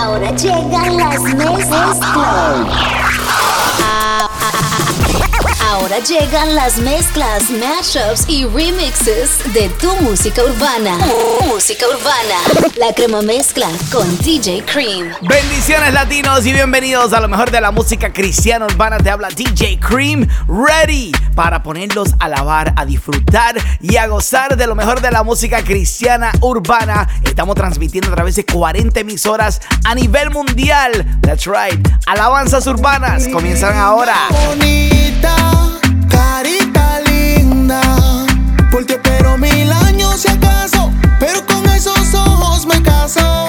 Ahora llegan las mesas Club. Ahora llegan las mezclas, mashups y remixes de tu música urbana. Música urbana. La crema mezcla con DJ Cream. Bendiciones latinos y bienvenidos a lo mejor de la música cristiana urbana. Te habla DJ Cream, ready para ponerlos a lavar, a disfrutar y a gozar de lo mejor de la música cristiana urbana. Estamos transmitiendo a través de 40 emisoras a nivel mundial. That's right. Alabanzas urbanas comienzan ahora. Bonita carita linda. Porque pero mil años si acaso, pero con esos ojos me caso.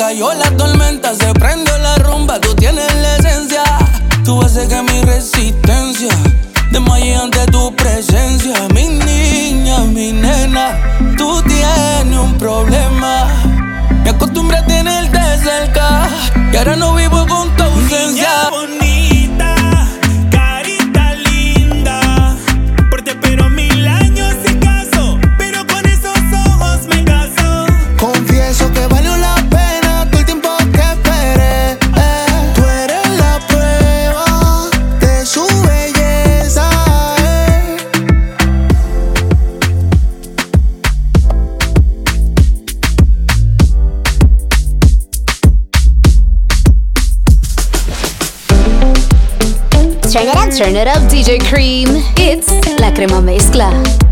Cayó la tormenta, se prendió la rumba, tú tienes la esencia. Tú haces que mi resistencia desmaye ante tu presencia. Mi niña, mi nena, tú tienes un problema. Me acostumbré a tenerte cerca y ahora no vivo contigo Turn it up, DJ Cream. It's Lacrima Mezcla.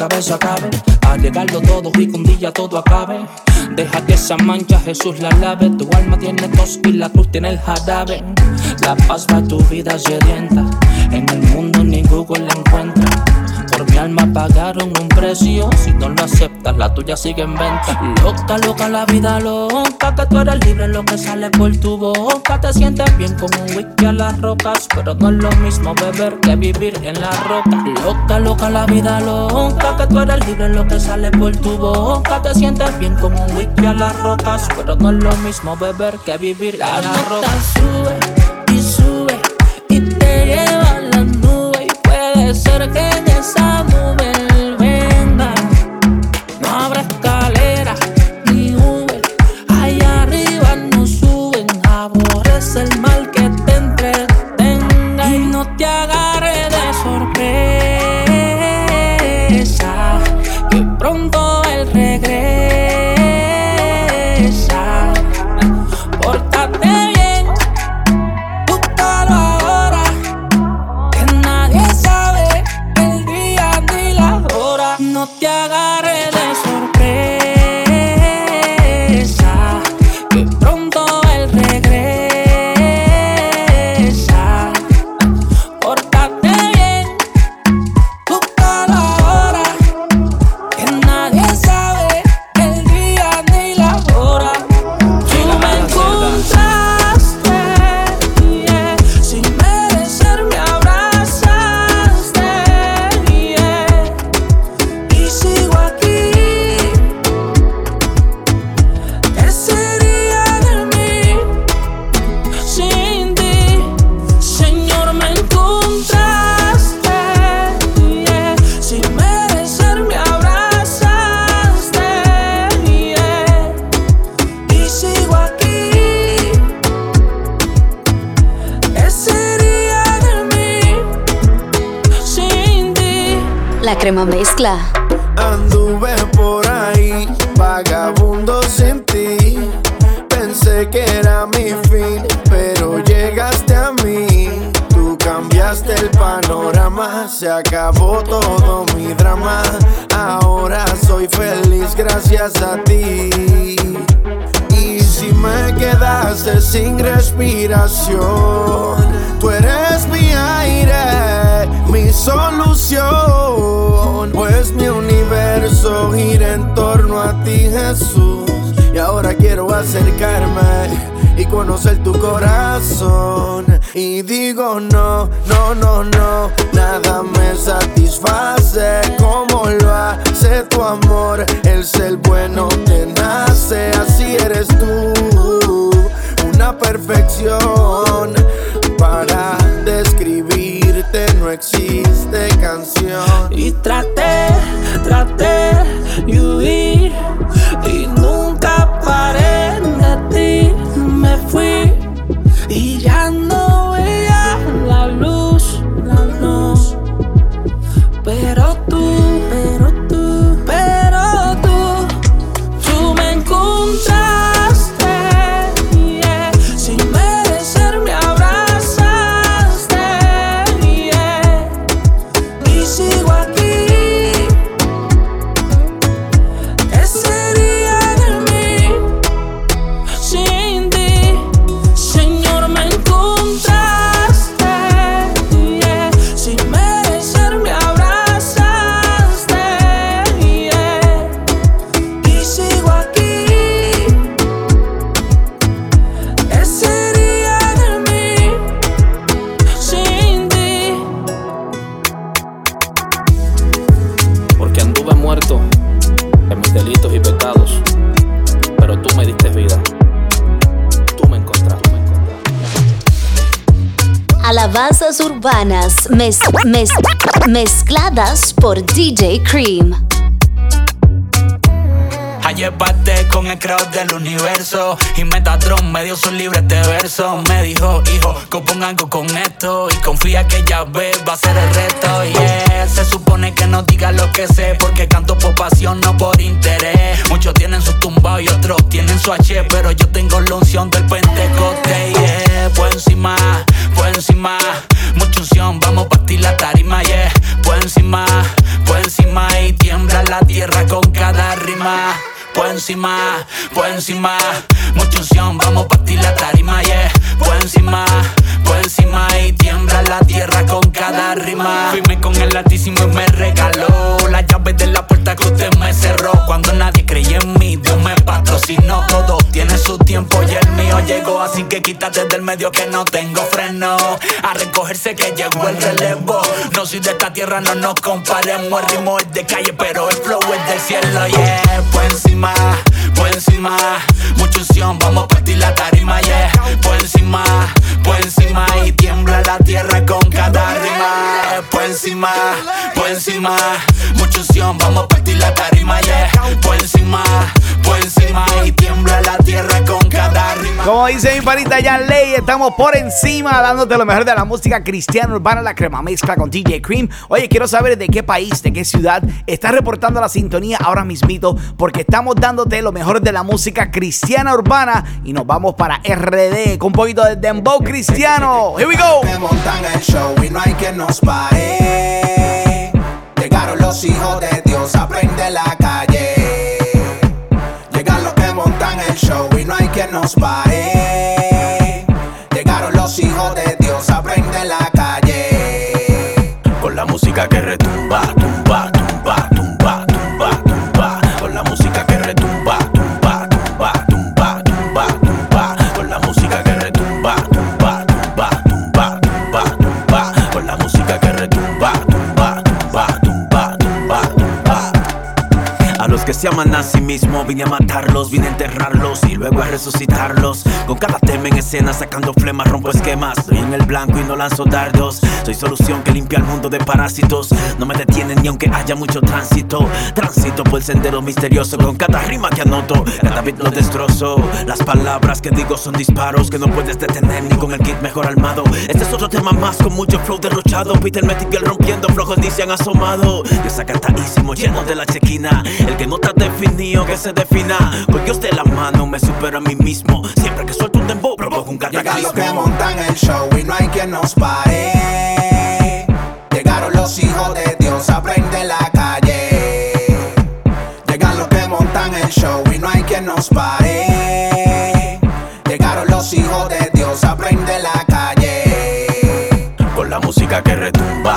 Cabeza cabe Arriesgarlo todo y un día todo acabe. Deja que esa mancha Jesús la lave Tu alma tiene tos y la cruz tiene el jarabe. La paz va a tu vida sedienta En el mundo ni Google la encuentra. Por mi alma pagaron un precio Si no la tuya sigue en venta. Loca, loca la vida loca. Que tú eres libre lo que sale por tu boca. Te sientes bien como un whisky a las rocas. Pero no es lo mismo beber que vivir en la roca. Loca, loca la vida loca. Que tú eres libre lo que sale por tu boca. Te sientes bien como un whisky a las rocas. Pero no es lo mismo beber que vivir en la roca La Crema Mezcla. Anduve por ahí, vagabundo sin ti. Pensé que era mi fin, pero llegaste a mí. Tú cambiaste el panorama, se acabó todo mi drama. Ahora soy feliz gracias a ti. Si me quedaste sin respiración, tú eres mi aire, mi solución. Pues mi universo gira en torno a ti, Jesús. Y ahora quiero acercarme y conocer tu corazón. Y digo no, no, no, no, nada me satisface como lo hace tu amor. El ser bueno te nace, así eres tú, una perfección. Para describirte no existe canción. Y traté, traté de huir y ya Alabanzas urbanas mez- mez- mezcladas por DJ Cream. Ayer parte con el crowd del universo. Y Metatron me dio sus libres de verso. Me dijo, hijo, compón algo con esto. Y confía que ya ve, va a ser el reto. Yeah, se supone que no diga lo que sé Porque canto por pasión, no por interés. Muchos tienen su tumbao y otros tienen su H Pero yo tengo la unción del pentecoste. Yeah, por encima, por encima. Mucha unción, vamos a partir la tarima Yeah, por encima, por encima. Y tiembla la tierra con cada rima por encima, por encima, mucha unción, vamos a partir la tarima, yeah. Por encima, por encima y tiembla la tierra con cada rima. Firme con el altísimo y me regaló la llave de la puerta que usted me cerró. Cuando nadie creía en mí, Dios me patrocinó. Todo tiene su tiempo y el mío llegó, así que quítate del medio que no tengo freno. A recogerse que llegó el relevo. No soy de esta tierra, no nos comparemos. El ritmo es de calle, pero el flow es del cielo, yeah. Por encima, por encima, mucha unción, vamos a partir la tarima, yeah. Por encima, por encima y tiembla la tierra con cada rima. Por encima, por encima, mucha unción, vamos a partir la tarima, yeah. Por encima, por encima y tiembla la tierra con cada rima. Como dice mi panita ya ley, estamos por encima dándote lo mejor de la música cristiana urbana, la crema mezcla con DJ Cream. Oye, quiero saber de qué país, de qué ciudad estás reportando la sintonía ahora mismito, porque estamos dándote lo mejor de la música cristiana urbana y nos vamos para RD con un poquito de dembow cristiano. Here we go. Que montan el show y no hay quien nos pare. Llegaron los hijos de Dios, aprende la calle. El show y no hay quien nos pare. Llegaron los hijos de Dios, aprende la calle. Con la música que retumba, que se aman a sí mismo vine a matarlos, vine a enterrarlos y luego a resucitarlos. Con cada tema en escena sacando flemas rompo esquemas. Estoy en el blanco y no lanzo dardos. Soy solución que limpia el mundo de parásitos. No me detienen ni aunque haya mucho tránsito. Tránsito por el sendero misterioso con cada rima que anoto. Cada beat lo destrozo. Las palabras que digo son disparos que no puedes detener ni con el kit mejor armado. Este es otro tema más con mucho flow derrochado. Peter Metical rompiendo flojos han asomado. Yo sacatadísimo, lleno de la chequina. El que está definido, que se defina. Con Dios de la mano me supero a mí mismo. Siempre que suelto un dembow, provoco un Llegan los cataclismo. que montan el show y no hay quien nos pare. Llegaron los hijos de Dios, aprende la calle. Llegan los que montan el show y no hay quien nos pare. Llegaron los hijos de Dios, aprende la calle. Con la música que retumba,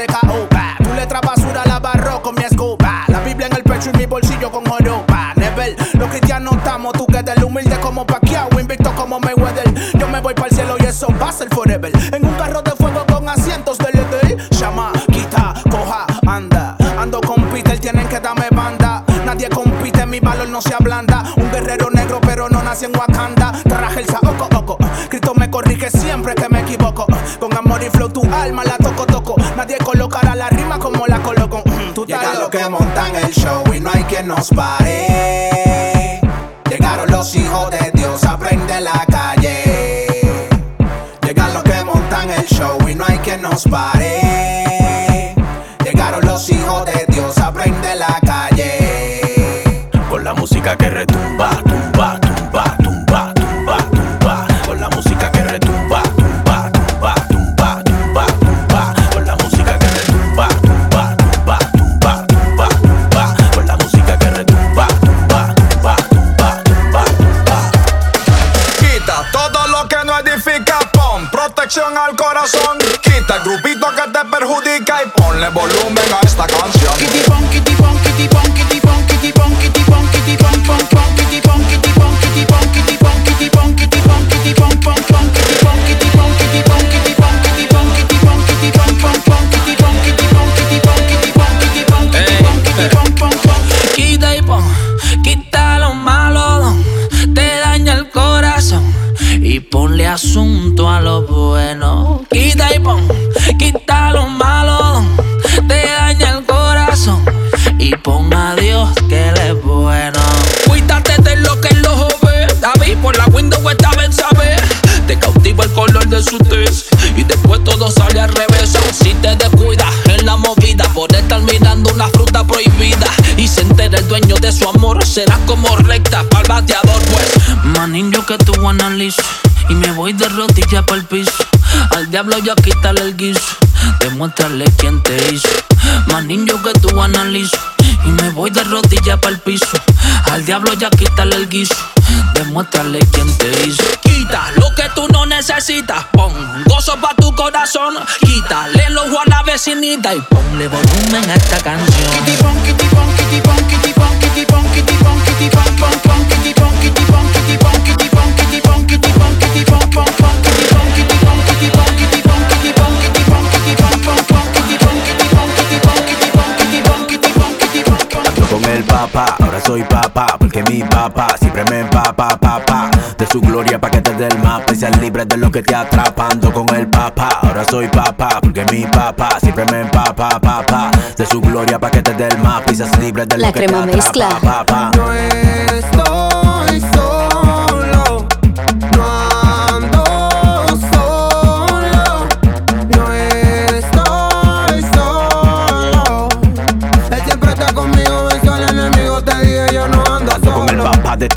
de caoba. Tu letra basura la barro con mi escoba. La Biblia en el pecho y mi bolsillo con joroba. Never, los cristianos estamos, tú que del humilde como Pacquiao, invicto como Mayweather. Yo me voy para el cielo y eso va a ser forever. En un carro de fuego con asientos de leather. Llama, quita, coja, anda. Ando con Peter, tienen que darme banda. Nadie compite, mi valor no se ablanda. Un guerrero negro, pero no nací en Wakanda. Traje el saoco, oco. Cristo me corrige siempre que me equivoco. Con amor y flow, tu alma la toco. Nadie colocará la rima como la coloco. Tú los loco. que montan el show y no hay quien nos pare. Llegaron los hijos de Dios, aprende la calle. Llegan los que montan el show y no hay quien nos pare. Llegaron los hijos de Dios, aprende la calle. Con la música que diablo ya quítale el guiso. Demuéstrale quién te hizo. Manín, yo que tú analizo. Y me voy de rodillas para el piso. Al diablo ya quítale el guiso. Demuéstrale quién te hizo. Quita lo que tú no necesitas. Pon gozo para tu corazón. Quítale ojo a la vecinita y ponle volumen a esta canción. Papá, ahora soy papá, porque mi papá siempre me empapa, papá. De su gloria pa' que te dé el mapa y seas libre de lo que te atrapa. Ando con el papá, ahora soy papá, porque mi papá siempre me empapa, papá. De su gloria pa' que te dé el mapa y seas libre de lo La que te crema atrapa, mezcla. papá. No estoy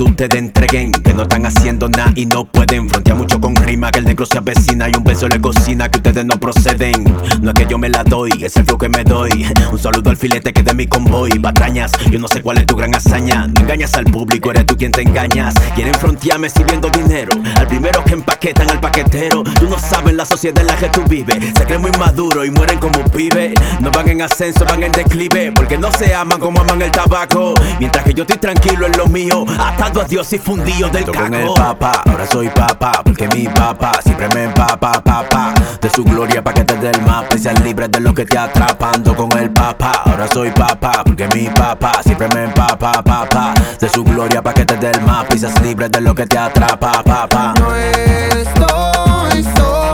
tu te entreguen No están haciendo nada y no pueden. Frontea mucho con rima que el negro se avecina Y un beso le cocina que ustedes no proceden. No es que yo me la doy, es el flow que me doy. Un saludo al filete que de mi convoy Patrañas, yo no sé cuál es tu gran hazaña. No engañas al público, eres tú quien te engañas. Quieren frontearme sirviendo dinero. Al primero que empaquetan al paquetero. Tú no sabes la sociedad en la que tú vives. Se creen muy maduros y mueren como pibe No van en ascenso, van en declive Porque no se aman como aman el tabaco. Mientras que yo estoy tranquilo en lo mío Atado a Dios y fundido caco con el papá, ahora soy papá Porque mi papá siempre me empapa, papá De su gloria pa' que te dé el mapa Y seas libre de lo que te atrapa. Ando con el papá, ahora soy papá Porque mi papá siempre me empapa, papá De su gloria pa' que te dé el mapa Y seas libre de lo que te atrapa, papá No estoy solo,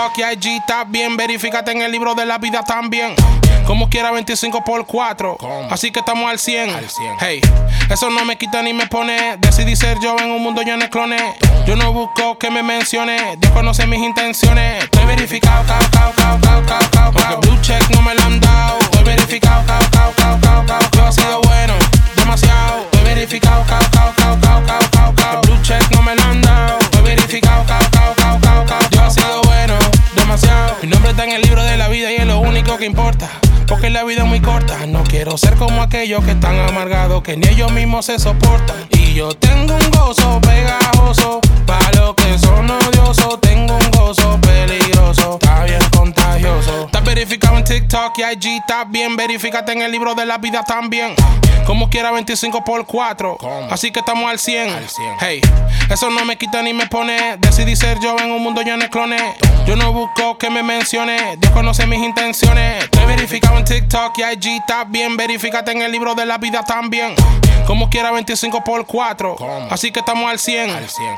TikTok y IG, está bien. Verifícate en el libro de la vida también. Como quiera 25 por 4. Así que estamos al 100. Hey, eso no me quita ni me pone. Decidí ser yo en un mundo lleno de clones. Yo no busco que me mencione. Dios conoce mis intenciones. Estoy verificado, cao, cao, cao, cao, cao, cao, Aunque blue check no me lo han dado. Estoy verificado, cao, cao, cao, cao, cao. Yo ha sido bueno, demasiado. Estoy verificado, cao, cao, cao, cao, cao, cao. Blue check no me lo han dado. Estoy verificado, cao, en el libro de la vida y es lo único que importa. Porque la vida es muy corta. No quiero ser como aquellos que están amargados, que ni ellos mismos se soportan. Y yo tengo un gozo pegajoso. Para los que son odiosos, tengo un gozo peligroso. Está bien contagioso. Está verificado en TikTok y IG. Está bien, verifícate en el libro de la vida también. Como quiera 25 por 4. Así que estamos al 100. Hey, eso no me quita ni me pone. Decidí ser yo en un mundo lleno de clones. Yo no busco que me mencione. Dios conoce mis intenciones. Estoy verificado en TikTok y IG. Está bien, verifícate en el libro de la vida también. Como quiera 25 por 4. Así que estamos al 100.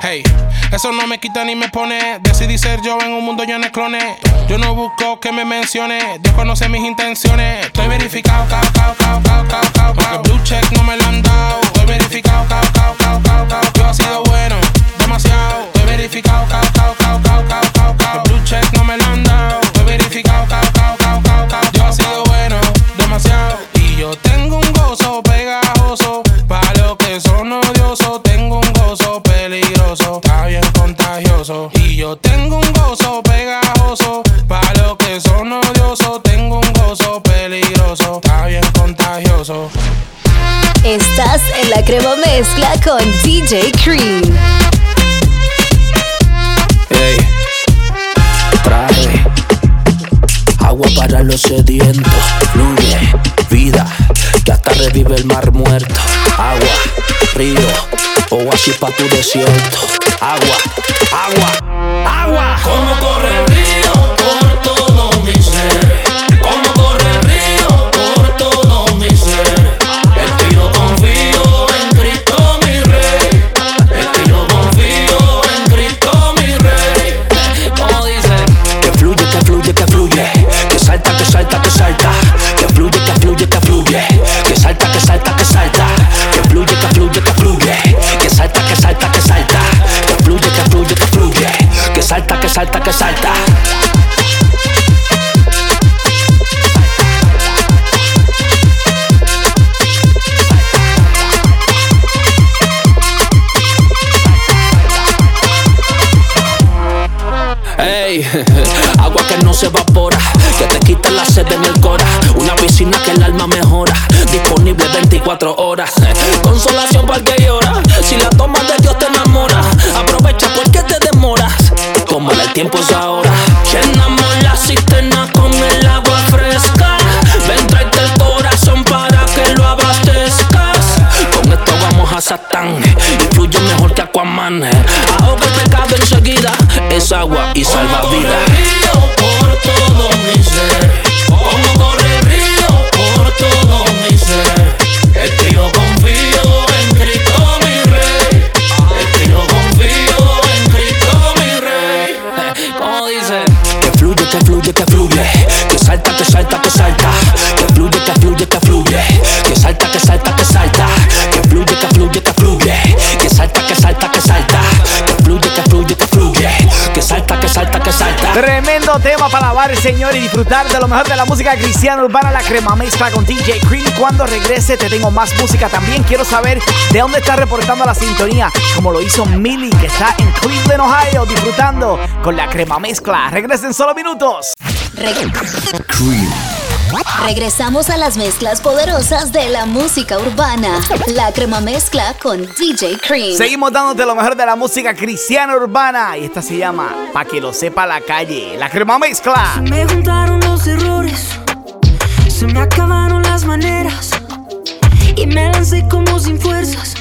Hey, eso no me quita ni me pone. Decidí ser yo en un mundo lleno de clones. Yo no busco que me mencione. Dios conoce mis intenciones. Estoy verificado, cao, cao, cao, cao, cao, cao, cao. Blue check no me lo han dado. Estoy verificado, cao, cao, cao, cao, cao. Yo ha sido bueno, demasiado. Estoy verificado, cao, cao, cao, cao, cao, cao, cao. Blue check no me lo han dado. DJ Cream. Ey, traje agua para los sedientos, fluye vida que hasta revive el mar muerto. Agua, río, oasis para tu desierto. Agua, agua. Agua. Como corre tiempo es ahora. Llenamos la cisterna con el agua fresca. Ven, el corazón para que lo abastezcas. Con esto vamos a Satán y fluye mejor que Aquaman. Ahoga el pecado enseguida, es agua y salva Como Tremendo tema para alabar al Señor y disfrutar de lo mejor de la música cristiana urbana, la crema mezcla con DJ Cream. Cuando regrese te tengo más música. También quiero saber de dónde está reportando la sintonía, como lo hizo Millie, que está en Cleveland, Ohio, disfrutando con la crema mezcla. Regresen en solo minutos. Reg- Regresamos a las mezclas poderosas de la música urbana. La crema mezcla con DJ Cream. Seguimos dándote lo mejor de la música cristiana urbana y esta se llama Pa' que lo sepa la calle, la crema mezcla. Me juntaron los errores, se me acabaron las maneras y me lancé como sin fuerzas.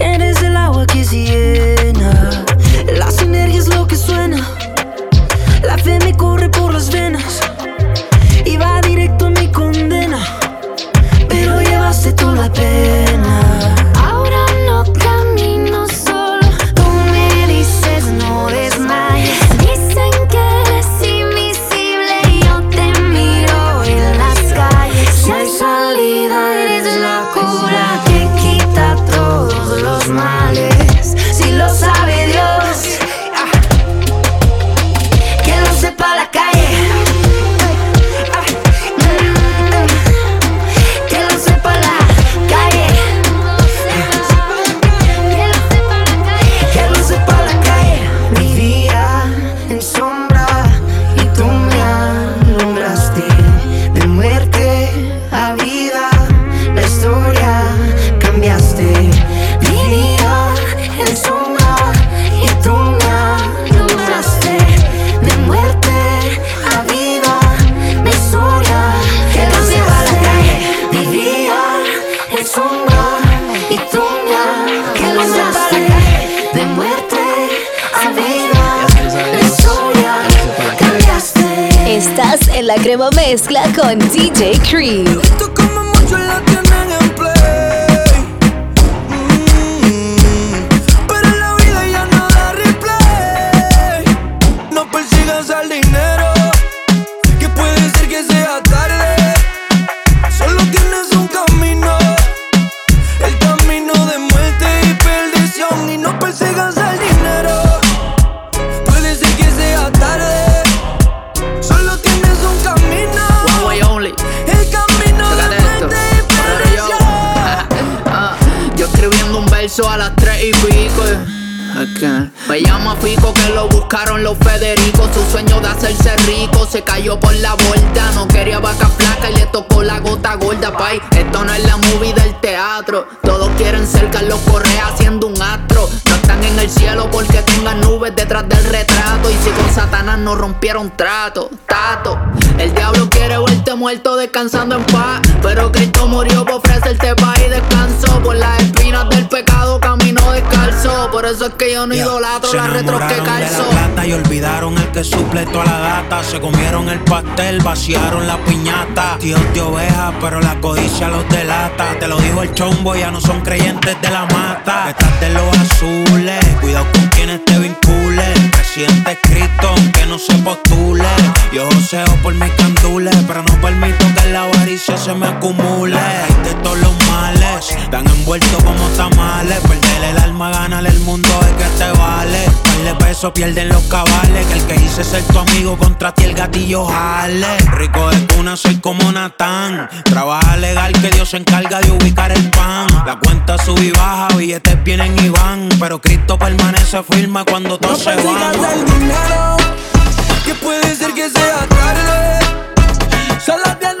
Eres el agua que se llena, la sinergia es lo que suena. La fe me corre por las venas la pena. La crema mezcla con DJ Cream. Federicos. Su sueño de hacerse rico se cayó por la vuelta. No quería vaca flaca y le tocó la gota gorda, pay. Esto no es la movie del teatro. Todos quieren ser Carlos Correa haciendo un astro. No están en el cielo porque tengan nubes detrás del retrato. Y si con Satanás no rompieron trato, tato. El diablo quiere verte muerto descansando en paz. Pero Cristo murió por ofrecerte paz y descanso. Por las Por eso es que yo no idolatro Se las retros que enamoraron de calzo. la plata y olvidaron el que suple toda la gata. Se comieron el pastel, vaciaron la piñata. Tíos de oveja, pero la codicia los delata. Te lo dijo el chombo, ya no son creyentes de la mata. Estás de los azules, cuidado con quienes te vinculen. Presidente Cristo, aunque no se postule. Yo joseo por mis candules, pero no permito que la avaricia se me acumule. De todos los males, están envueltos como tamales. Perder el alma, ganar el mundo es que te vale. Darle peso, pierden los cabales. Que el que hice ser tu amigo contra ti el gatillo jale. Rico de cuna, soy como Natán. Trabaja legal que Dios se encarga de ubicar el pan. La cuenta sube y baja, billetes vienen y van. Pero Cristo permanece firme cuando todos se persigas van. el dinero, que puede ser que sea tarde. Solo tienes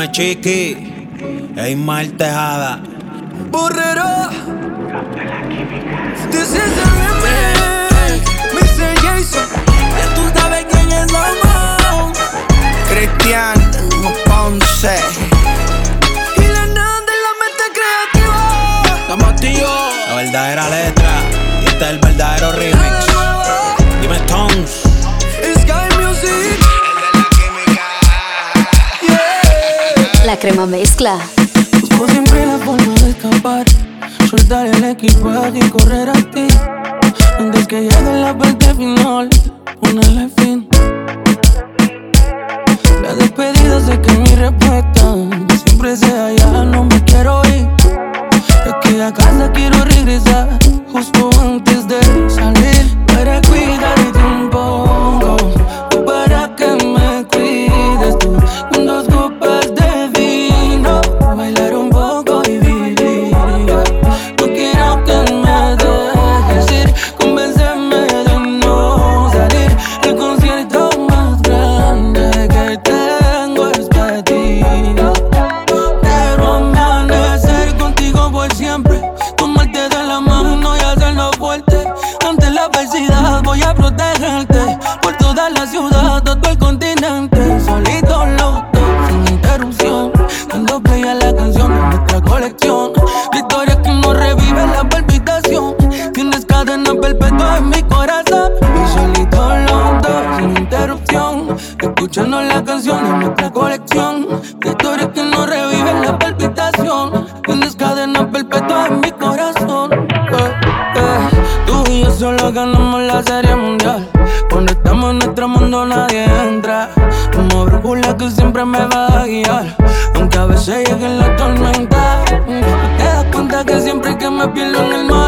Dime, chiqui, Ismael Tejada. Borrero. This is a remix. Mr. Jason. Ya tú sabes quién es Lomo. Cristian Ponce. Y la nada de la mente creativa. Estamos tíos. La verdadera letra. Y este es el verdadero remix. La crema mezcla. Busco siempre la forma de escapar. Soltar el equipaje y correr a ti. Antes que llegue la parte final, ponerle fin. La despedida sé que mi respuesta. Siempre sea ya, no me quiero ir. Es que a casa quiero regresar. Justo antes de salir. Para cuidarte un poco. Canción de nuestra colección. Victorias que no reviven la palpitación. Tienes cadena perpetua en mi corazón. Eh, eh. Tú y yo solo ganamos la serie mundial. Cuando estamos en nuestro mundo nadie entra. Como brújula que siempre me va a guiar. Aunque a veces llegue la tormenta. Te das cuenta que siempre que me pierdo en el mar,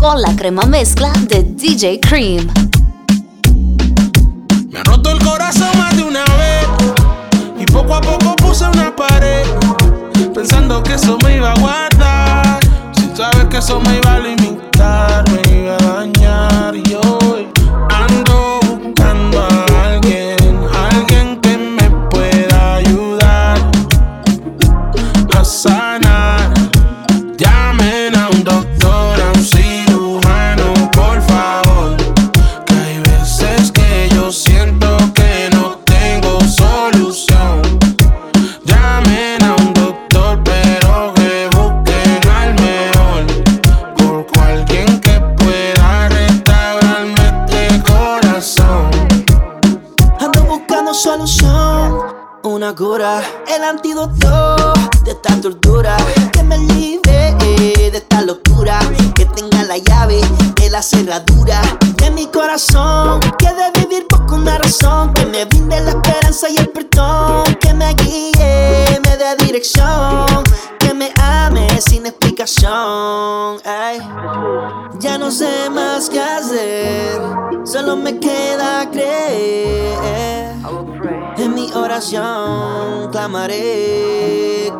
con la crema mezcla de DJ Cream.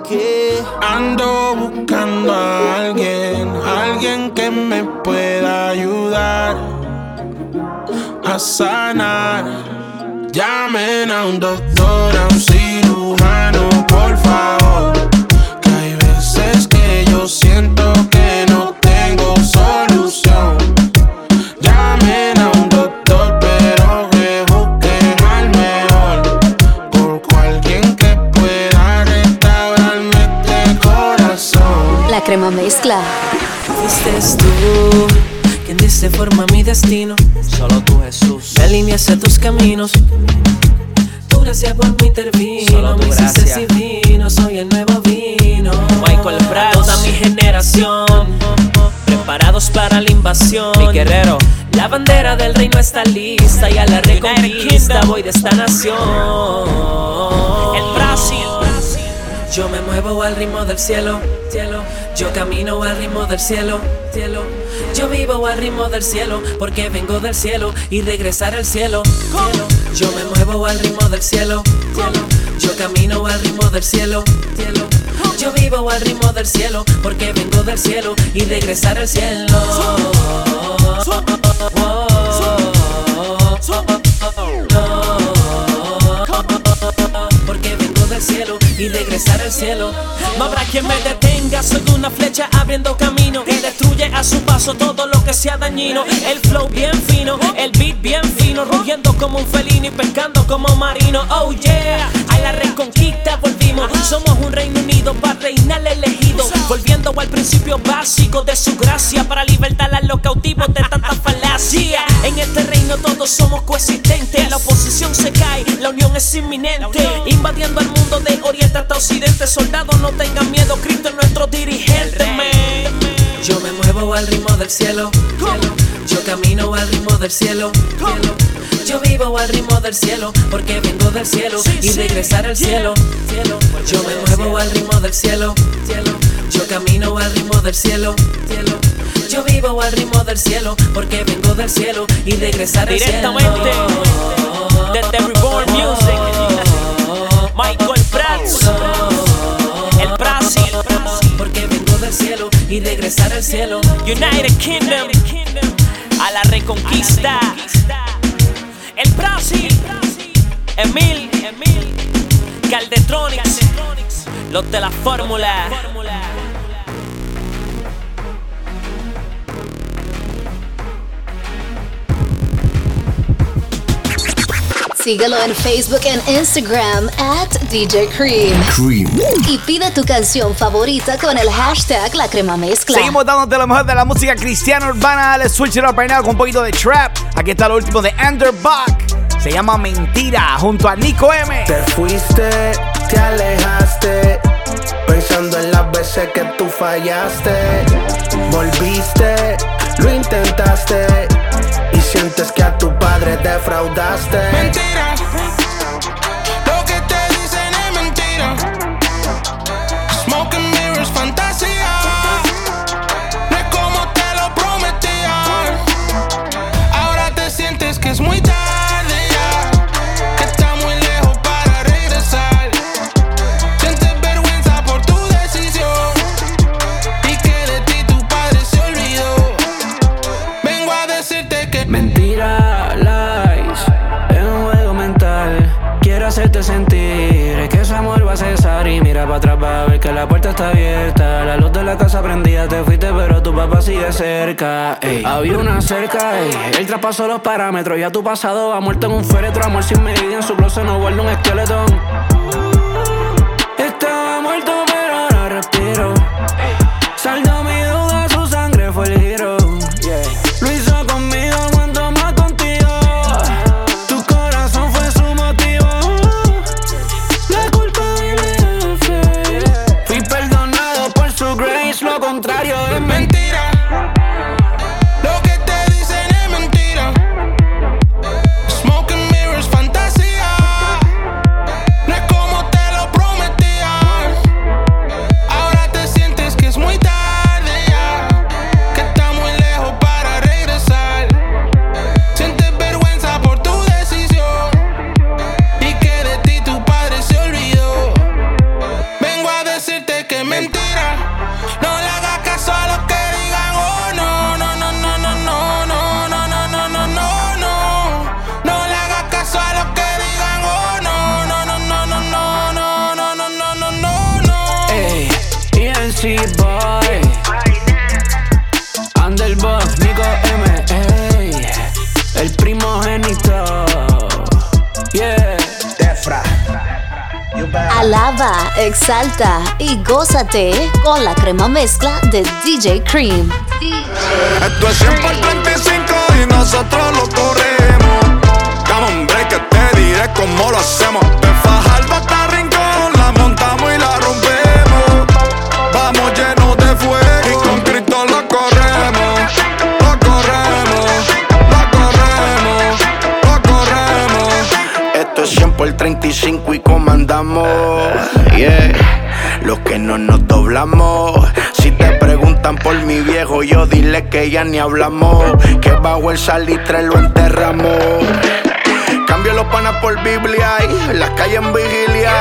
Que Ando buscando a alguien, alguien que me pueda ayudar a sanar. Llamen a un doctor, a un cirujano, por favor. Destino. Solo tú, Jesús. Me alineaste a tus caminos. Tu gracia por mí intervino. Solo tu me hiciste gracia. divino. Soy el nuevo vino. Michael Prats. Toda mi generación. Preparados para la invasión. Mi guerrero. La bandera del reino está lista. Y a la reconquista voy de esta nación. El Brasil. Yo me muevo al ritmo del cielo, cielo. Yo camino al ritmo del cielo, cielo. Yo vivo al ritmo del cielo, porque vengo del cielo y regresar al cielo. Yo me muevo al ritmo del cielo, cielo. Yo camino al ritmo del cielo, cielo. Yo vivo al ritmo del cielo, porque vengo del cielo y regresar al cielo. porque vengo del cielo y regresar al cielo. No habrá quien me detenga, soy una flecha abriendo camino y destruye a su paso todo lo que sea dañino. El flow bien fino, el beat bien fino, rugiendo como un felino y pescando como marino. Oh yeah, a la reconquista volvimos. Somos un Reino Unido para reinar elegido, volviendo al principio básico de su gracia para libertar a los cautivos de tanta falacia. En este reino todos somos coexistentes, la oposición se cae, la unión es inminente, invadiendo el mundo de oriente hasta occidente. Soldados no tengan miedo, Cristo es nuestro dirigente. man. Yo me muevo al ritmo del cielo, cielo. Yo camino al ritmo del cielo, cielo. Yo vivo al ritmo del cielo, porque vengo del cielo y regresar al cielo, cielo. Yo me muevo al ritmo del cielo, cielo. Yo camino al ritmo del cielo, cielo. Yo vivo al ritmo del cielo, porque vengo del cielo y regresar al cielo. Directamente desde Reborn Music. Y regresar al cielo. United Kingdom. A la reconquista. El Brasil, Emil. Caldetronics. Los de la fórmula. Síguelo en Facebook e Instagram at DJ Cream. Cream. Y pide tu canción favorita con el hashtag La Crema Mezcla. Seguimos dándote lo mejor de la música cristiana urbana. Dale switch it up right now con un poquito de trap. Aquí está lo último de Underbuck. Se llama Mentira junto a Nico M. Te fuiste, te alejaste, pensando en las veces que tú fallaste. Volviste, lo intentaste y sientes que a tu defraudaste. Mentira. La luz de la casa prendida, te fuiste, pero tu papá sigue cerca. Había una cerca, ey. él traspasó los parámetros. Ya tu pasado va muerto en un féretro. Amor sin medida, en su closet no guarda un esqueletón. Con la crema mezcla de DJ Cream. 100 por mi viejo, yo dile que ya ni hablamos. Que bajo el salitre lo enterramos. Cambio los panas por Biblia y las calles en vigilia.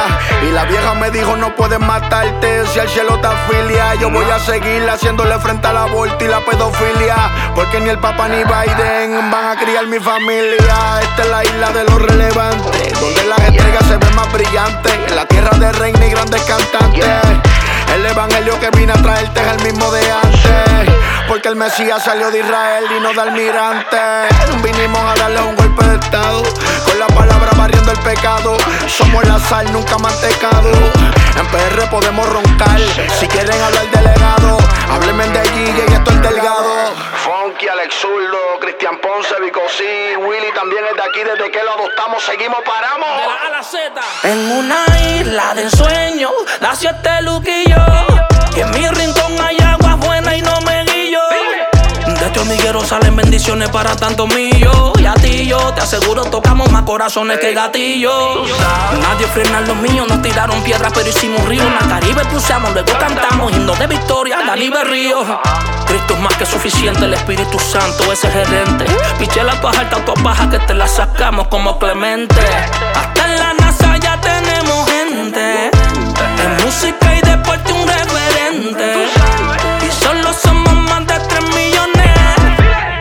Y la vieja me dijo: No puedes matarte si el cielo te afilia. Yo voy a seguir haciéndole frente al aborto y la pedofilia. Porque ni el Papa ni Biden van a criar mi familia. Esta es la isla de los relevantes, donde las estrellas se ven más brillantes. En la tierra de reina y grandes cantantes. El evangelio que vine a traerte es el mismo de antes. Porque el Mesías salió de Israel y no de almirante. Vinimos a darle un golpe de estado. Con la palabra barriendo el pecado. Somos la sal, nunca mantecado. En PR podemos roncar. Si quieren hablar de legado, háblenme de Gigi y esto es delgado. Funky, Alex Zurdo, Cristian Ponce, Vicosí, Willy también es de aquí. Desde que lo adoptamos, seguimos, paramos. A la Z. En una isla de ensueño nació este Y en mi rincón hay agua buena y no me guillo. De este hormiguero salen bendiciones para tantos millos. Y a ti yo te aseguro tocamos más corazones que gatillos. Nadie frena los míos, nos tiraron piedras pero hicimos río. En la Caribe cruceamos, luego cantamos himno de victoria, Dani Berrío. Cristo es más que suficiente, el Espíritu Santo ese gerente. Pichela tu alta, tu baja que te la sacamos como Clemente. Hasta en la NASA ya tenemos gente. En música y deporte un referente.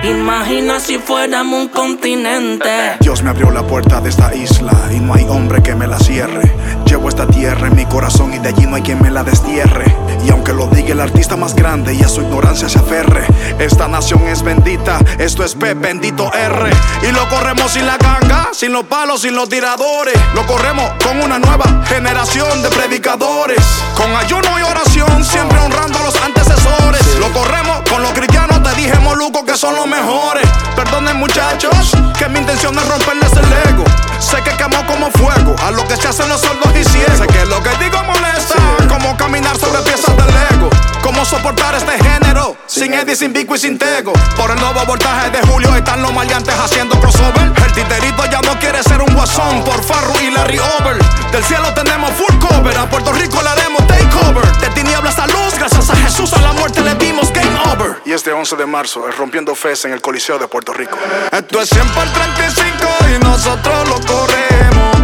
Imagina si fuéramos un continente. Dios me abrió la puerta de esta isla y no hay hombre que me la cierre. Llevo esta tierra en mi corazón y de allí no hay quien me la destierre. Y aunque lo diga el artista más grande y a su ignorancia se aferre, esta nación es bendita, esto es P, bendito R. Y lo corremos sin la ganga, sin los palos, sin los tiradores. Lo corremos con una nueva generación de predicadores. Con ayuno y oración, siempre honrando a los antecesores. Lo corremos con los cristianos, te dije Moluco que son los mejores. Perdonen muchachos, que mi intención es romperles el ego. Sé que quemó como fuego a lo que se hacen los sordos y. Sé que lo que digo molesta, como caminar sobre piezas del ego. Cómo soportar este género sin Eddie, sin Vico y sin Tego. Por el nuevo voltaje de Julio están los maleantes haciendo crossover. El titerito ya no quiere ser un guasón por Farru y Larry Over. Del cielo tenemos full cover, a Puerto Rico le haremos takeover. Tinieblas a luz, gracias a Jesús a la muerte le dimos game over. Y este 11 de marzo es rompiendo fes en el Coliseo de Puerto Rico. Esto es 100 por 35 y nosotros lo corremos.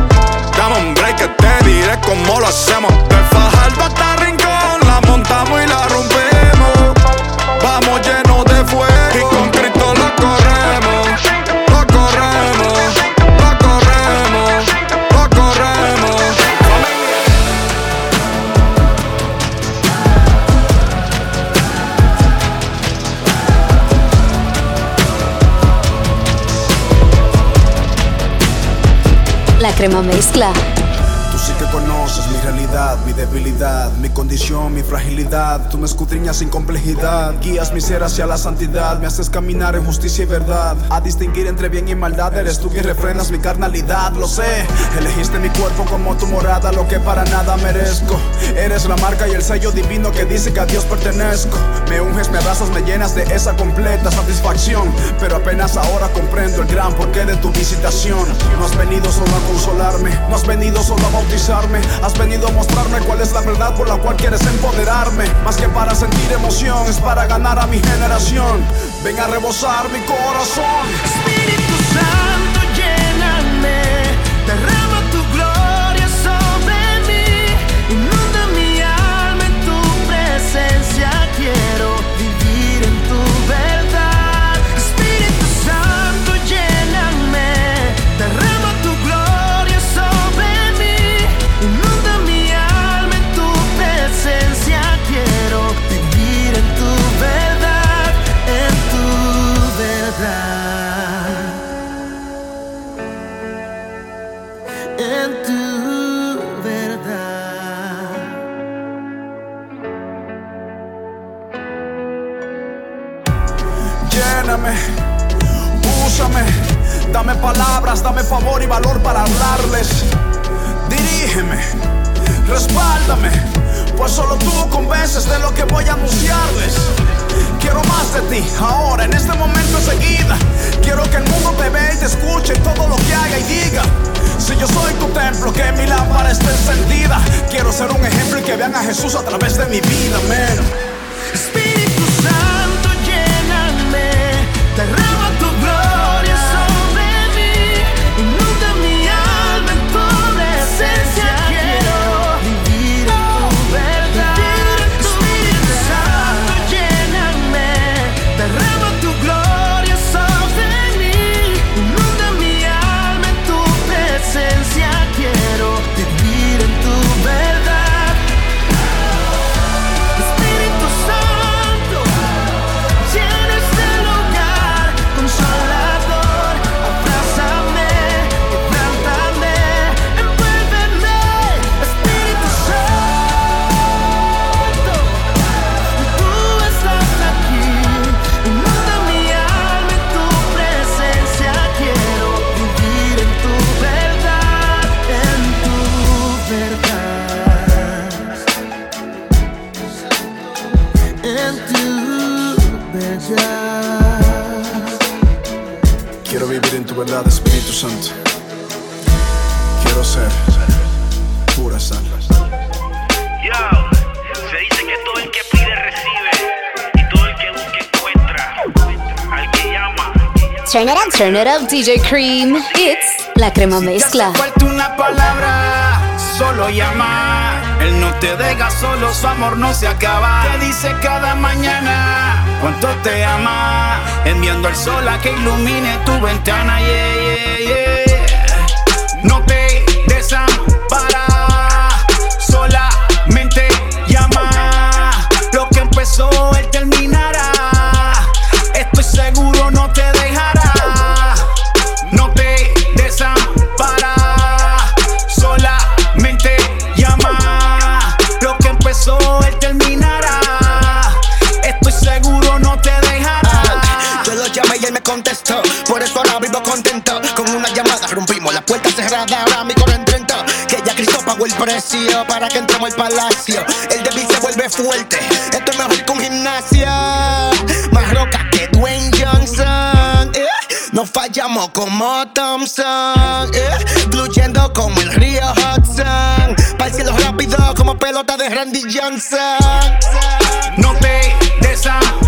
Dame un break que te diré cómo lo hacemos. De Fajardo hasta Rincón, la montamos y la rompemos. కార్యక్రమం mezcla. Debilidad, mi condición, mi fragilidad. Tú me escudriñas sin complejidad, guías mi ser hacia la santidad, me haces caminar en justicia y verdad. A distinguir entre bien y maldad, eres tú quien refrenas mi carnalidad, lo sé. Elegiste mi cuerpo como tu morada, lo que para nada merezco. Eres la marca y el sello divino que dice que a Dios pertenezco. Me unges, me abrazas, me llenas de esa completa satisfacción. Pero apenas ahora comprendo el gran porqué de tu visitación. No has venido solo a consolarme, no has venido solo a bautizarme. Has venido a mostrarme cuál es la verdad por la cual quieres empoderarme. Más que para sentir emoción, es para ganar a mi generación. Ven a rebosar mi corazón. Espíritu Santo, dame palabras, dame favor y valor para hablarles. Dirígeme, respáldame, pues solo tú convences de lo que voy a anunciarles. Quiero más de ti, ahora, en este momento enseguida. Quiero que el mundo te vea y te escuche todo lo que haga y diga. Si yo soy tu templo, que mi lámpara esté encendida. Quiero ser un ejemplo y que vean a Jesús a través de mi vida, man. Verdad, Espíritu Santo. Quiero ser pura sal. Yo, se dice que todo el que pide recibe y todo el que busca encuentra. Al que llama. Turn it up, turn it up, DJ Cream. It's la crema mezcla. Falta una palabra, solo llama. Él no te deja solo, su amor no se acaba. Te dice cada mañana cuánto te ama. Enviando el sol a que ilumine tu ventana. Yeah, yeah, yeah. Puerta cerrada. Ahora mi coro entrento. Que ya Cristo pagó el precio para que entremos al palacio. El débil se vuelve fuerte. Esto es mejor que un gimnasio. Más roca que Dwayne Johnson. eh. No fallamos como Thompson. eh. Fluyendo como el río Hudson. Para el cielo rápido como pelota de Randy Johnson. No te desampara,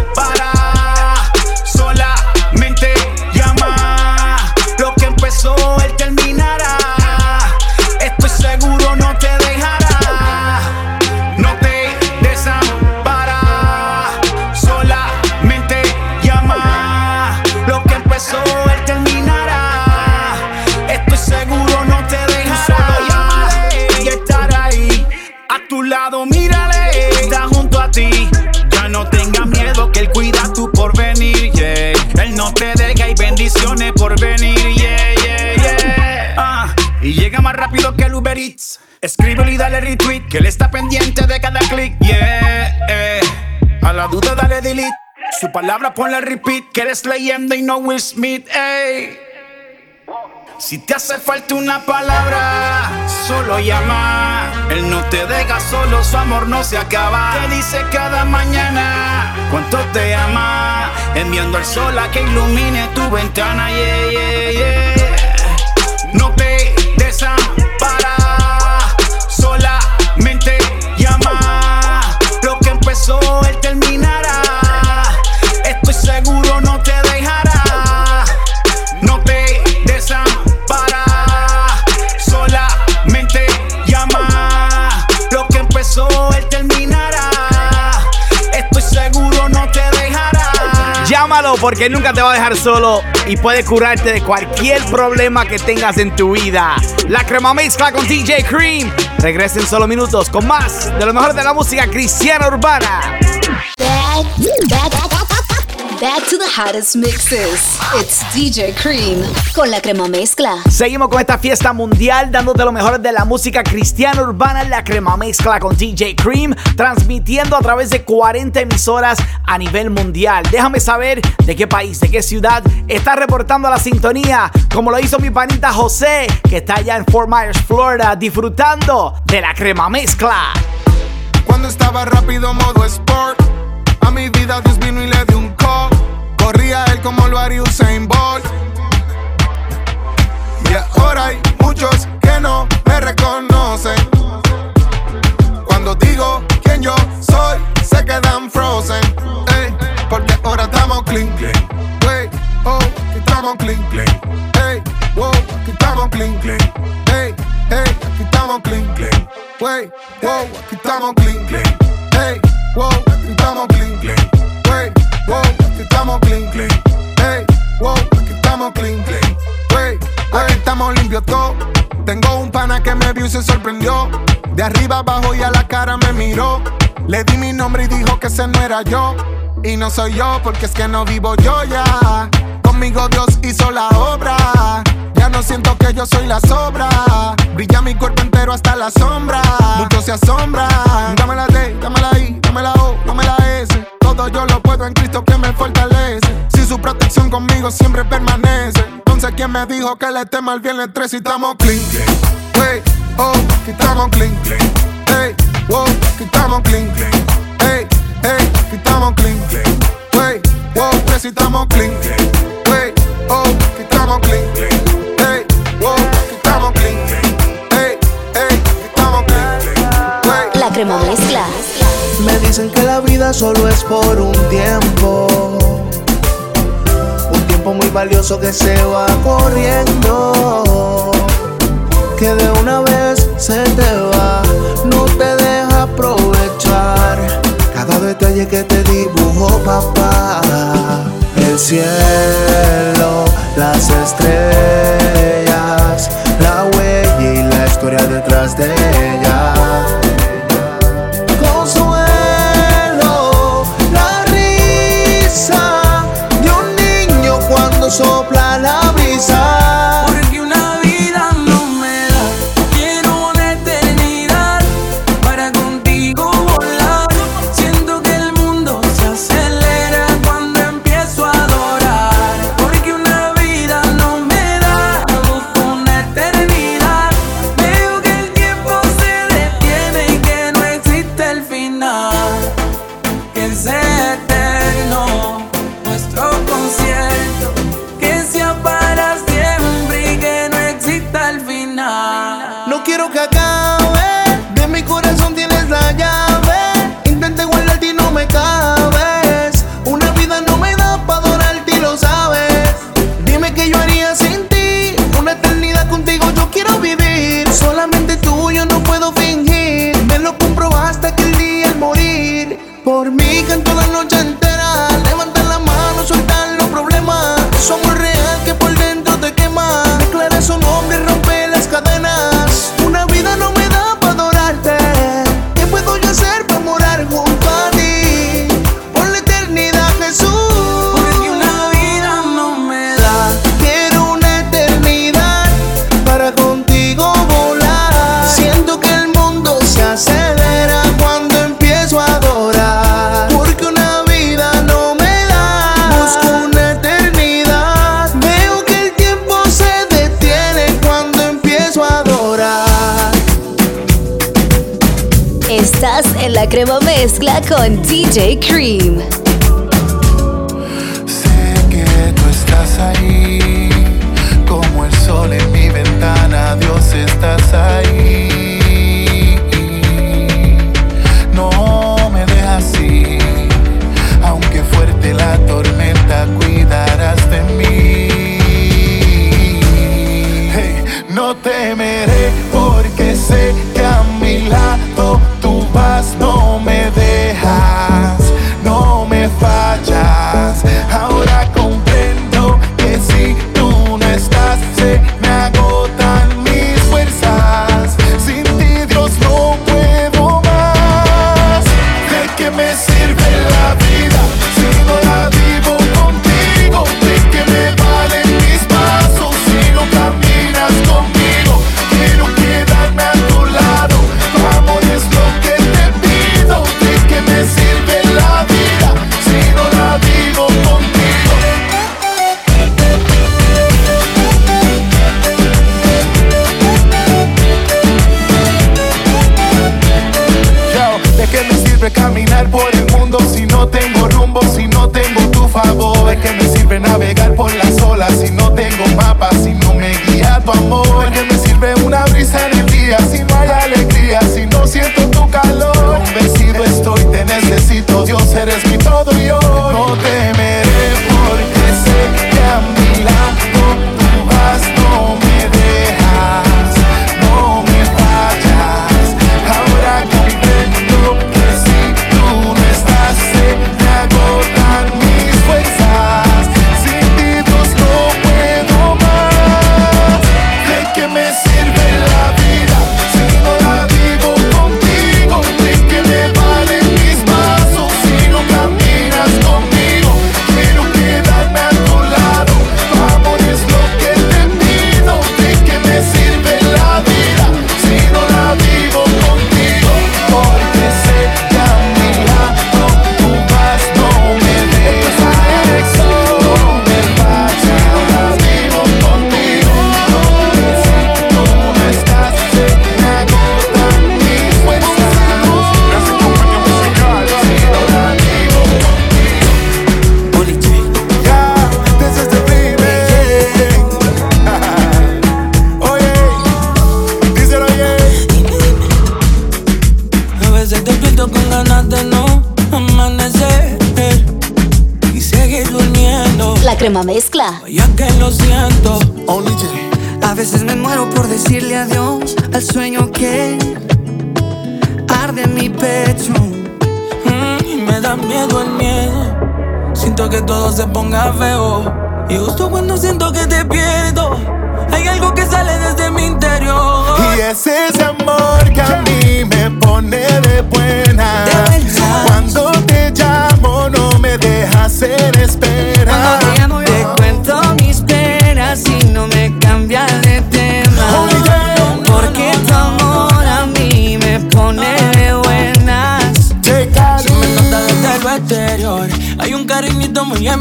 por venir, yeah, yeah, yeah. Ah, y llega más rápido que el Uber Eats. Escríbelo y dale retweet, que él está pendiente de cada clic, yeah. eh. A la duda dale delete. Su palabra ponle repeat, que eres leyenda y no Will Smith, ey. Si te hace falta una palabra, solo llama. Él no te deja solo, su amor no se acaba. Te dice cada mañana cuánto te ama. Enviando el sol a que ilumine tu ventana. Yeah, yeah, yeah. No te desampara, solamente llama. Lo que empezó, Porque nunca te va a dejar solo y puede curarte de cualquier problema que tengas en tu vida. La crema mezcla con DJ Cream. Regresa en solo minutos con más de lo mejor de la música cristiana urbana. Back, to the hottest mixes. It's DJ Cream con la crema mezcla. Seguimos con esta fiesta mundial dándote lo mejor de la música cristiana urbana, la crema mezcla con DJ Cream, transmitiendo a través de 40 emisoras a nivel mundial. Déjame saber de qué país, de qué ciudad está reportando la sintonía, como lo hizo mi panita José, que está allá en Fort Myers, Florida, disfrutando de la crema mezcla. Cuando estaba rápido modo sport, a mi vida Dios vino y le dio un call. Corría él como lo haría Usain Bolt. Y ahora hay muchos que no me reconocen. Cuando digo quién yo soy, se quedan frozen. Ey, porque ahora estamos clean, clean. Wey, oh, aquí estamos clean, clean. Ey, wow, aquí estamos clean, clean. Ey, ey, aquí estamos clean, clean. Wey, wow, aquí estamos clean, clean. Ey, wow, aquí estamos clean, clean. Wey, wow, estamos clean, clean. Ey, wow, aquí estamos clean, clean. Wey, aquí estamos limpios todos. Tengo un pana que me vio y se sorprendió. De arriba abajo y a la cara me miró. Le di mi nombre y dijo que ese no era yo. Y no soy yo porque es que no vivo yo ya. Conmigo Dios hizo la obra. Ya no siento que yo soy la sobra. Brilla mi cuerpo entero hasta la sombra. Muchos se asombran. Dame la D, dame la I, dame la O, dame la S. Todo yo lo puedo en Cristo que me fortalece. Si su protección conmigo siempre permanece. Entonces, ¿quién me dijo que le tema el viernes 3 si estamos clean? Hey, oh, aquí estamos clean. Hey, wow, aquí estamos clean. Hey, hey, aquí estamos clean. Hey, wow, si estamos clean. Dicen que la vida solo es por un tiempo. Un tiempo muy valioso que se va corriendo. Que de una vez se te va, no te deja aprovechar. Cada detalle que te dibujó papá. El cielo, las estrellas, la huella y la historia detrás de ella. Con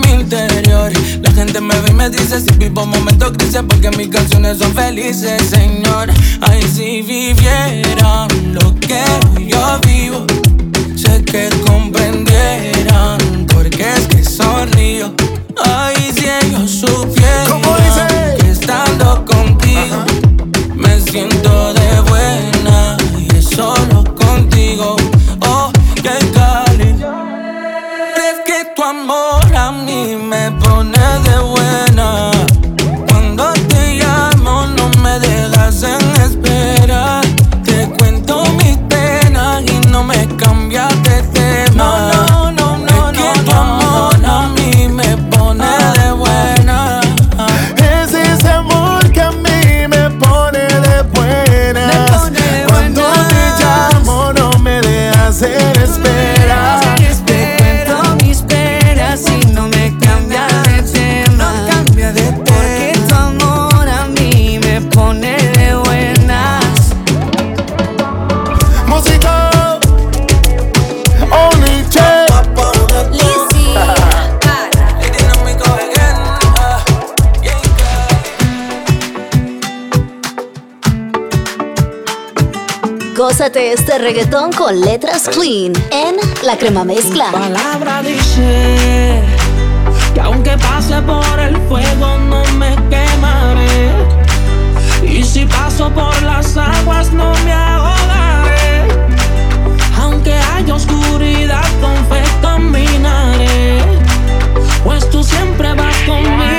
mi interior. La gente me ve y me dice si vivo momentos grises porque mis canciones son felices, Señor. Ay, si vivieran lo que yo vivo, sé que comprendieran porque es que sonrío. Ay, si ellos suben. Gózate este reggaetón con letras clean en La Crema Mezcla. Tu palabra dice que aunque pase por el fuego no me quemaré. Y si paso por las aguas no me ahogaré. Aunque haya oscuridad con fe caminaré. Pues tú siempre vas conmigo.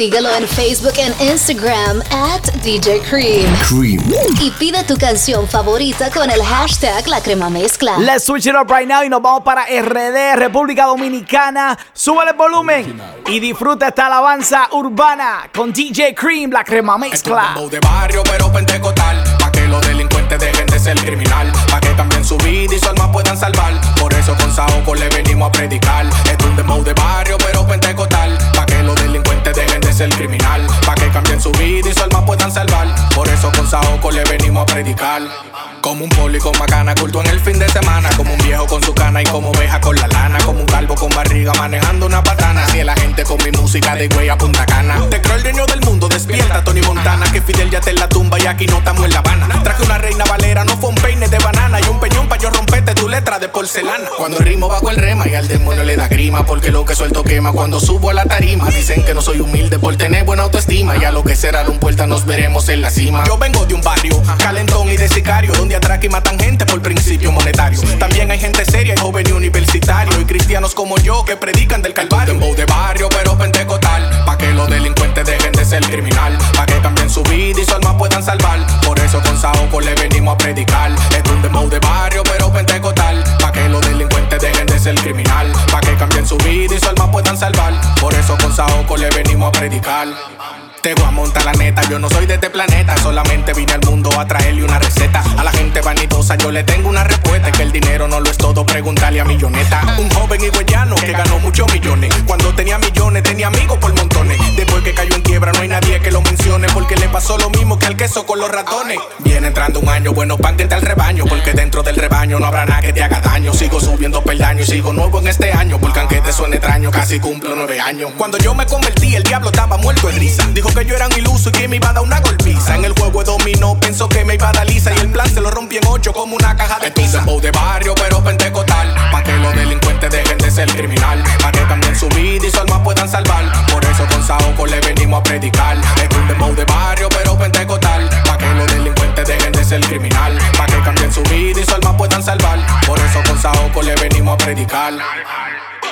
Síguelo en Facebook and Instagram at DJ Cream. Cream. Y pide tu canción favorita con el hashtag La Crema Mezcla. Let's switch it up right now y nos vamos para RD, República Dominicana. Súbele el volumen y disfruta esta alabanza urbana con DJ Cream, la crema mezcla. de barrio, pero pentecostal. Pa' que los delincuentes dejen de ser criminal. Pa' que cambien su vida y su alma puedan salvar. Por eso con Saoco le venimos a predicar. Es un demo de barrio, pero pentecostal. Ser criminal. Pa' que cambien su vida y su alma puedan salvar. Por eso con Saoco le venimos a predicar. Como un poli con macana, culto en el fin de semana. Como un viejo con su cana y como oveja con la lana. Como un calvo con barriga manejando una patana. Si la gente con mi música de güey a punta cana. Te creo el dueño del mundo, despierta Tony Montana. Que Fidel ya está en la tumba y aquí no estamos en La Habana. Traje una reina valera, no fue un peine de banana. Y un peñón pa' yo romperte tu letra de porcelana. Cuando rimo bajo el rema y al demonio le da grima. Porque lo que suelto quema cuando subo a la tarima. Dicen que no soy humilde por tener buena autoestima. Y a lo que será un puerta nos veremos en la cima. Yo vengo de un barrio calentón y de sicario. Atraque y matan gente por principio monetario. También hay gente seria y joven y universitario. Y cristianos como yo que predican del calvario. Dembow de barrio, pero pentecostal. Pa' que los delincuentes dejen de ser criminal. Pa' que cambien su vida y su alma puedan salvar. Por eso con Saoco le venimos a predicar. Es un dembow de barrio, pero pentecostal. Pa' que los delincuentes dejen de ser criminal. Pa' que cambien su vida y su alma puedan salvar. Por eso con Saoco le venimos a predicar. Te voy a montar la neta, yo no soy de este planeta. Solamente vine al mundo a traerle una receta. A la gente vanidosa yo le tengo una respuesta. Que el dinero no lo es todo, preguntarle a milloneta. Un joven higüeyano que ganó muchos millones. Cuando tenía millones, tenía amigos por montones. Después que cayó en quiebra, no hay nadie que lo mencione. Porque le pasó lo mismo que al queso con los ratones. Viene entrando un año, bueno, pan que al rebaño. Porque dentro del rebaño no habrá nada que te haga daño. Sigo subiendo peldaños, sigo nuevo en este año. Porque aunque te suene extraño, casi cumplo nueve años. Cuando yo me convertí, el diablo estaba muerto de risa. Dijo que yo era un iluso y que me iba a dar una golpiza. En el juego de dominó, pensó que me iba a dar lisa. Y el plan se lo rompí en ocho como una caja de pizza. Dembow de barrio, pero pentecostal. Pa' que los delincuentes dejen de ser criminal. Pa' que cambien su vida y su alma puedan salvar. Por eso con Saoco le venimos a predicar. Es un dembow de barrio, pero pentecostal. Pa' que los delincuentes dejen de ser criminal. Pa' que cambien su vida y su alma puedan salvar. Por eso con Saoco le venimos a predicar.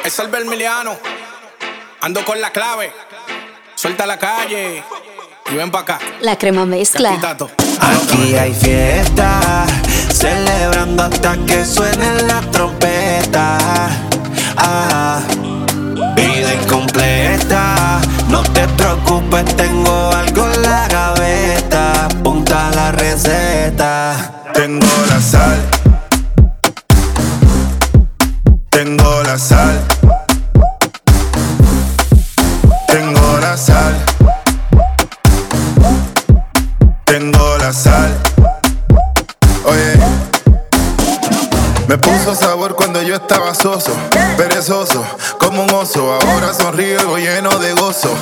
Es el Bermiliano. Ando con la clave. Suelta la calle y ven pa' acá. La crema mezcla. Aquí hay fiesta, celebrando hasta que suene la trompeta. Ah, vida incompleta, no te preocupes, tengo algo en la gaveta. Apunta la receta. Tengo la sal. Tengo la sal. Perezoso, como un oso. Ahora sonrío lleno de gozo,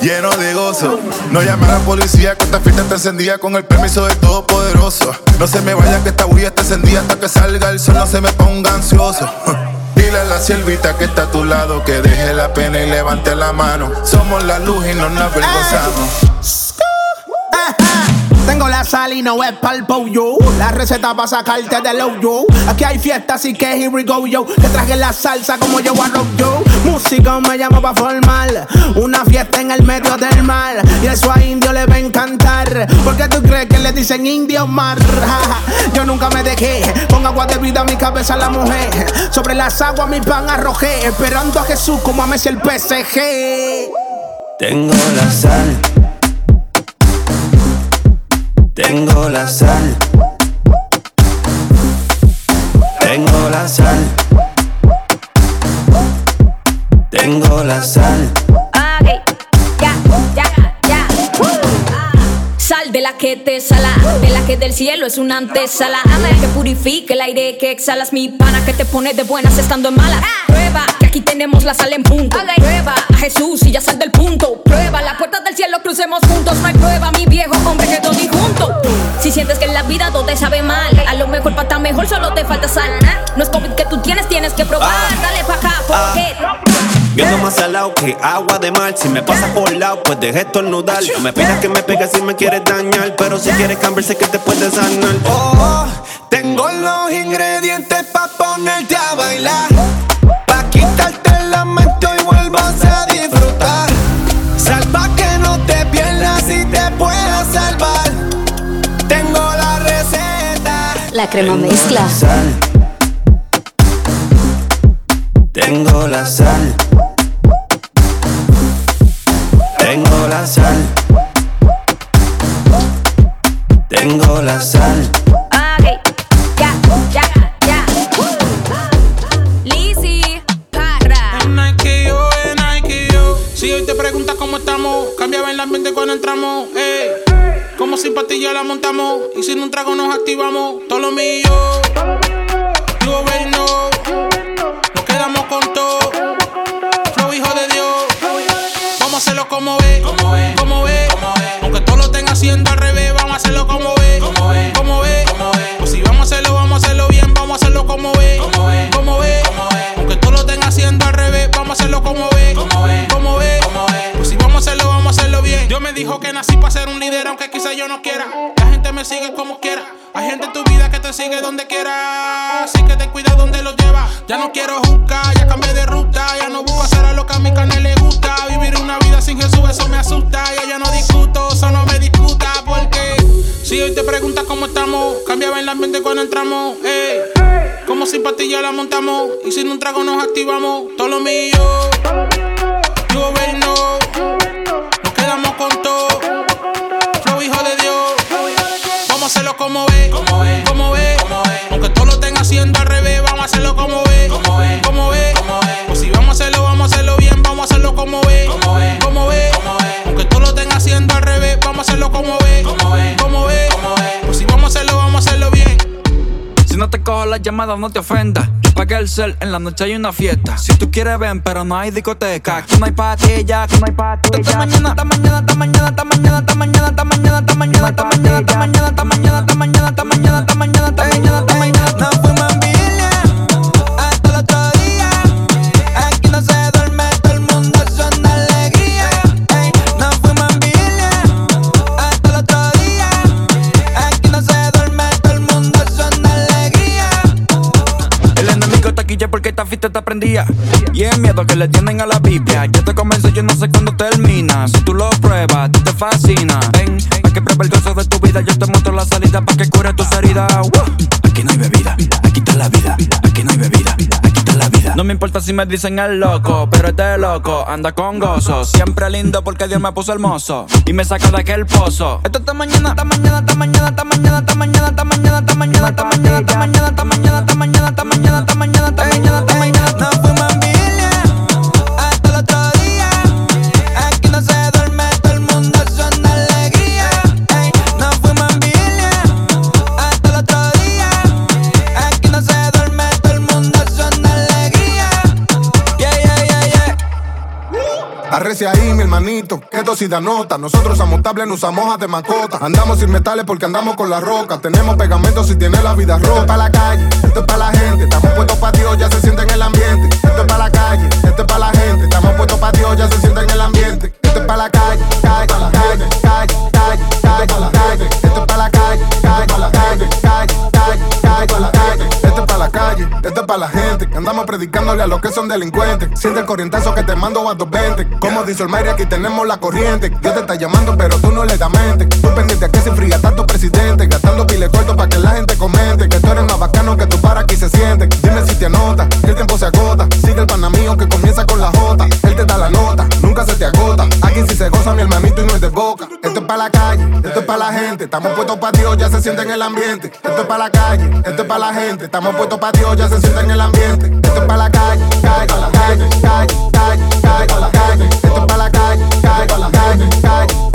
lleno de gozo. No llame a la policía que esta fiesta está encendida con el permiso del Todopoderoso. No se me vaya que esta bulla está encendida hasta que salga el sol, no se me ponga ansioso. Dile a la siervita que está a tu lado que deje la pena y levante la mano. Somos la luz y no nos avergonzamos. Tengo la sal y no es pa'l yo. La receta para sacarte del yo. Aquí hay fiesta, así que here we go yo. Que traje la salsa como yo a rock yo. Músico me llamo pa' formar. Una fiesta en el medio del mar. Y eso a indio le va a encantar. Porque tú crees que le dicen indio mar. yo nunca me dejé. Con agua de vida a mi cabeza la mujer. Sobre las aguas mi pan arrojé. Esperando a Jesús como a Messi el PSG. Tengo la sal. Tengo la sal. Tengo la sal. Tengo la sal. Ya. Sal de la que te sala, de la que del cielo es una antesala. Que purifique el aire que exhalas, mi pana que te pone de buenas estando en malas. Prueba aquí tenemos la sal en punto. Prueba a Jesús y ya sal del punto. Prueba la puerta del cielo, crucemos juntos. No hay prueba, mi viejo hombre que todo junto. Si sientes que en la vida todo te sabe mal, a lo mejor para estar mejor solo te falta sal. No es COVID que tú tienes, tienes que probar. Dale pa' acá, porque. Viendo más salado que agua de mar. Si me pasas por lado, pues deje estornudar. No me pidas que me pegues si me quieres dañar. Pero si quieres cambiar, sé que te puedes sanar. Oh, tengo los ingredientes pa' ponerte a bailar quitarte lamento y vuelvas a disfrutar. Salva que no te pierdas y te puedas salvar. Tengo la receta. La crema Tengo mezcla. La sal. Tengo la sal. Tengo la sal. Tengo la sal. Ok, ya, ya. Te preguntas cómo estamos, cambiaba el ambiente cuando entramos. Ey. Como sin pastillas la montamos y sin un trago nos activamos. Todo lo mío. Donde quiera. Así que ten cuidado donde lo lleva. Ya no quiero juzgar, ya cambié de ruta. Ya no busco hacer a lo que a mi carne le gusta. Vivir una vida sin Jesús, eso me asusta. Ya ya no discuto, solo me discuta. Porque si hoy te preguntas cómo estamos, cambiaba el ambiente cuando entramos. Ey. Como sin pastillas la montamos. Y sin un trago nos activamos. Todo lo mío. Llamadas, no te ofendas. Yo pagué el cel, en la noche hay una fiesta. Si tú quieres, ven, pero no hay discoteca. Aquí no hay patilla, aquí no hay patilla. Esta mañana, esta mañana, esta mañana, esta mañana, esta mañana, esta mañana, esta mañana, esta mañana, esta mañana, esta mañana, esta mañana, esta mañana, esta mañana, esta mañana, esta mañana. Nos fuimos Y es miedo que le tienen a la Biblia. Yo te convenzo, yo no sé cuándo termina. Si tú lo pruebas, tú te fascina. Ven, para que pruebe el gozo de tu vida. Yo te muestro la salida para que cure tus heridas. Aquí no hay bebida, aquí está la vida. Aquí no hay bebida, aquí No me importa si me dicen el loco, pero este loco anda con gozo. Siempre lindo porque Dios me puso hermoso y me saca de aquel pozo. Esto esta mañana, esta mañana, esta mañana, esta mañana, esta mañana, esta mañana, esta mañana, esta mañana, esta mañana, esta mañana, esta mañana, esta mañana, esta mañana, esta mañana, esta mañana. Nos fuimos en hasta el otro Arrece ahí, mi hermanito, que dosis da nota. Nosotros somos tablet, no usamos hojas de macota. Andamos sin metales porque andamos con la roca. Tenemos pegamento si tiene la vida rota. Esto es pa' la calle, esto es pa' la gente. Estamos puestos pa' Dios, ya se siente en el ambiente. Esto es pa' la calle, esto es pa' la gente. Estamos puestos pa' Dios, ya se siente en el ambiente. Esto es pa' la calle, calle, calle, calle, calle, calle, calle. Esto es pa' la calle, calle, calle, calle, calle, calle, calle. Calle, esto es pa' la gente. Andamos predicándole a los que son delincuentes. Siente el corrientazo que te mando a 220. Como dice el Mayri, aquí tenemos la corriente. Dios te está llamando, pero tú no le das mente. Tú pendiente a que se enfría tanto presidente. Gastando pile corto para que la gente comente. Que tú eres más bacano que tú para aquí se siente. Dime si te anota, que el tiempo se agota. Sigue el pana mío que comienza con la J. Él te da la nota, nunca se te agota. Aquí sí se goza mi hermanito y no es de boca. Esto es pa' la calle, esto es pa' la gente. Estamos puestos pa' Dios, ya se siente en el ambiente. Esto es pa' la calle, esto es pa' la gente. Estamos puestos pa' Dios, ya se siente en el ambiente. Esto es pa' la calle, calle, calle, calle, calle, calle, calle. Esto es pa' la calle, calle, calle, calle, calle, calle, calle.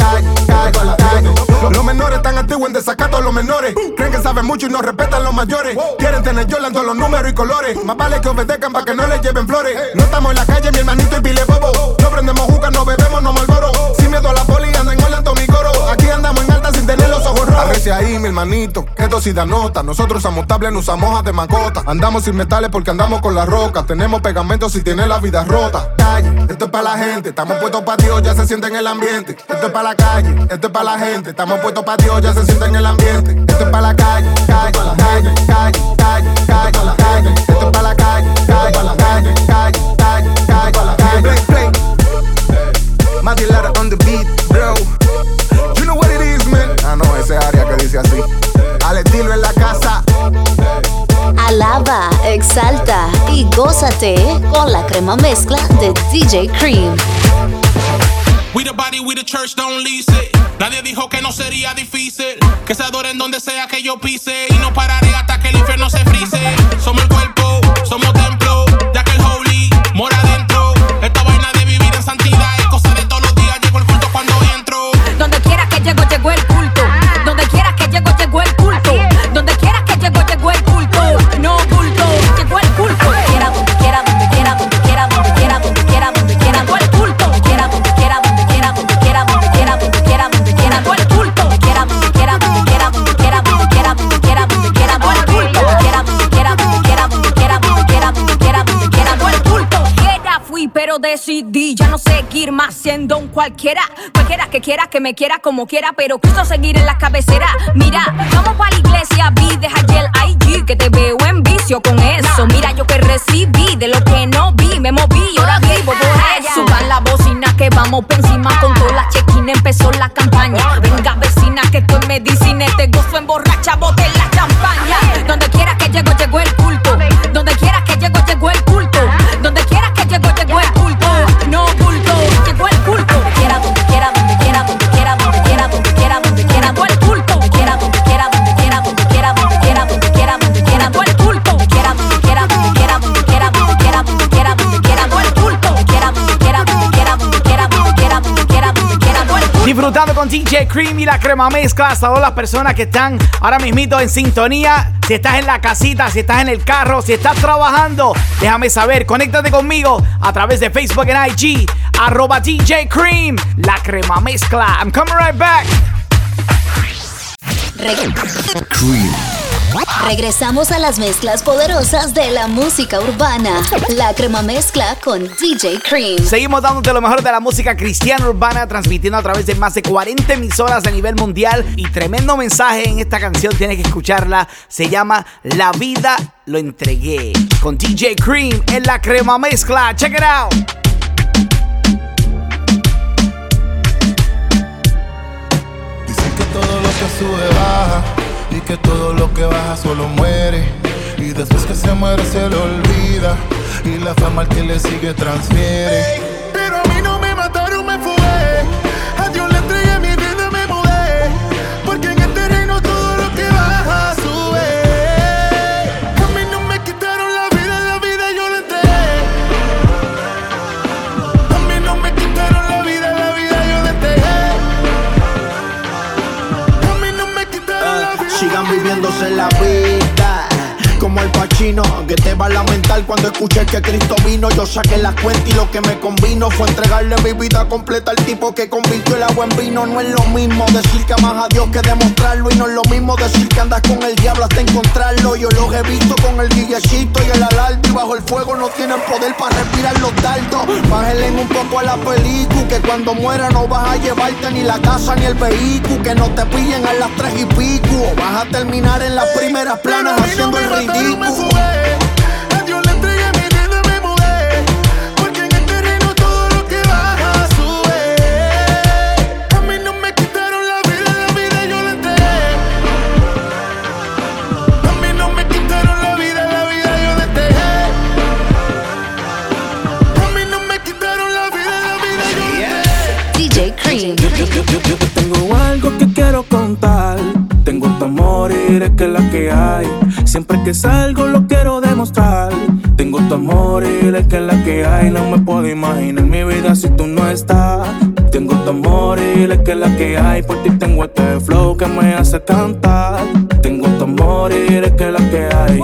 Los menores están antiguos en desacato a los menores. Creen que saben mucho y no respetan los mayores. Quieren tener yo todos los números y colores. Más vale que obedezcan para que no les lleven flores. No estamos en la calle, mi hermanito y pile bobo. No prendemos juca, no bebemos, no malboro. Sin miedo a la poli, ando en Orlando, Aquí andamos en alta sin tener los ojos rojos. Arrece ahí, mi hermanito, que dosis nota. Nosotros somos tablet, no usamos de macota. Andamos sin metales porque andamos con la roca. Tenemos pegamento si tiene la vida rota. Calle, esto es pa' la gente. Estamos puestos pa' Dios, ya se siente en el ambiente. Esto es pa' la calle, esto es pa' la gente. Estamos puestos pa' Dios, ya se siente en el ambiente. Esto es pa' la calle, calle, calle, calle, calle, calle, calle. Esto es pa' la calle, calle, calle, calle, calle, calle, calle. Play, play. Lara on the beat, bro ese área que dice así. Al estilo en la casa. Alaba, exalta y gózate con la crema mezcla de DJ Cream. We the body, we the church, don't lease it. Nadie dijo que no sería difícil. Que se adoren donde sea que yo pise. Y no pararé hasta que el infierno se frise. Somos el cuerpo, somos templo. Pero decidí ya no seguir más siendo un cualquiera. Cualquiera que quiera, que me quiera como quiera, pero quiso seguir en la cabecera. Mira, vamos para la iglesia, vi, deja el IG, que te veo en vicio con eso. Mira, yo que recibí de lo que no vi, me moví, y ahora vivo por eso. Suban la bocina que vamos por encima con toda la check-in, empezó la campaña. Venga, vecina, que estoy en medicina, te gozo emborracha, bote Disfrutando con DJ Cream y la crema mezcla. A todas las personas que están ahora mismito en sintonía. Si estás en la casita, si estás en el carro, si estás trabajando, déjame saber. Conéctate conmigo a través de Facebook en IG. Arroba DJ Cream. La crema mezcla. I'm coming right back. Cream. Regresamos a las mezclas poderosas de la música urbana. La crema mezcla con DJ Cream. Seguimos dándote lo mejor de la música cristiana urbana, transmitiendo a través de más de 40 emisoras a nivel mundial. Y tremendo mensaje en esta canción, tienes que escucharla. Se llama La vida lo entregué. Con DJ Cream en la crema mezcla. Check it out. Dicen que todo lo que sube baja y que todo lo que baja solo muere. Y después que se muere se le olvida y la fama al que le sigue transfiere. Viviéndose la vida. Como el pachino, que te va a lamentar cuando escuches que Cristo vino. Yo saqué la cuenta y lo que me convino fue entregarle mi vida completa al tipo que convirtió el agua en vino. No es lo mismo decir que amas a Dios que demostrarlo. Y no es lo mismo decir que andas con el diablo hasta encontrarlo. Yo los he visto con el guillecito y el alalto. Y bajo el fuego no tienen poder para respirar los dardos. Bájenle un poco a la película. Que cuando muera no vas a llevarte ni la casa ni el vehículo. Que no te pillen a las tres y pico. O vas a terminar en las primeras planas haciendo el ridículo. A Dios le entregué mi vida, me mudé. Porque en reino todo lo que baja sube. A mí no me quitaron la vida, la vida yo la entregué. A mí no me quitaron la vida, la vida yo la entregué. A mí no me quitaron la vida, la vida yo la entregué. DJ Cream. Yo, yo, yo, yo, yo te tengo algo que quiero contar. Tengo tu amor y eres que la que hay. Siempre que salgo lo quiero demostrar. Tengo tu amor y eres que la que hay. No me puedo imaginar mi vida si tú no estás. Tengo tu amor y eres que la que hay. Por ti tengo este flow que me hace cantar. Tengo tu amor y eres que la que hay.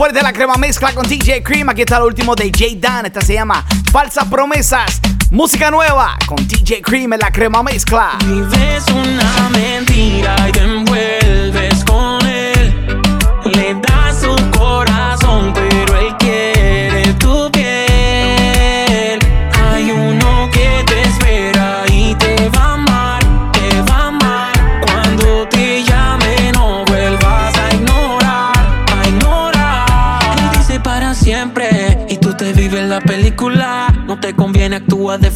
Fuerte la crema mezcla con DJ Cream. Aquí está lo último de J Dan. Esta se llama Falsas Promesas. Música nueva con DJ Cream en la crema mezcla.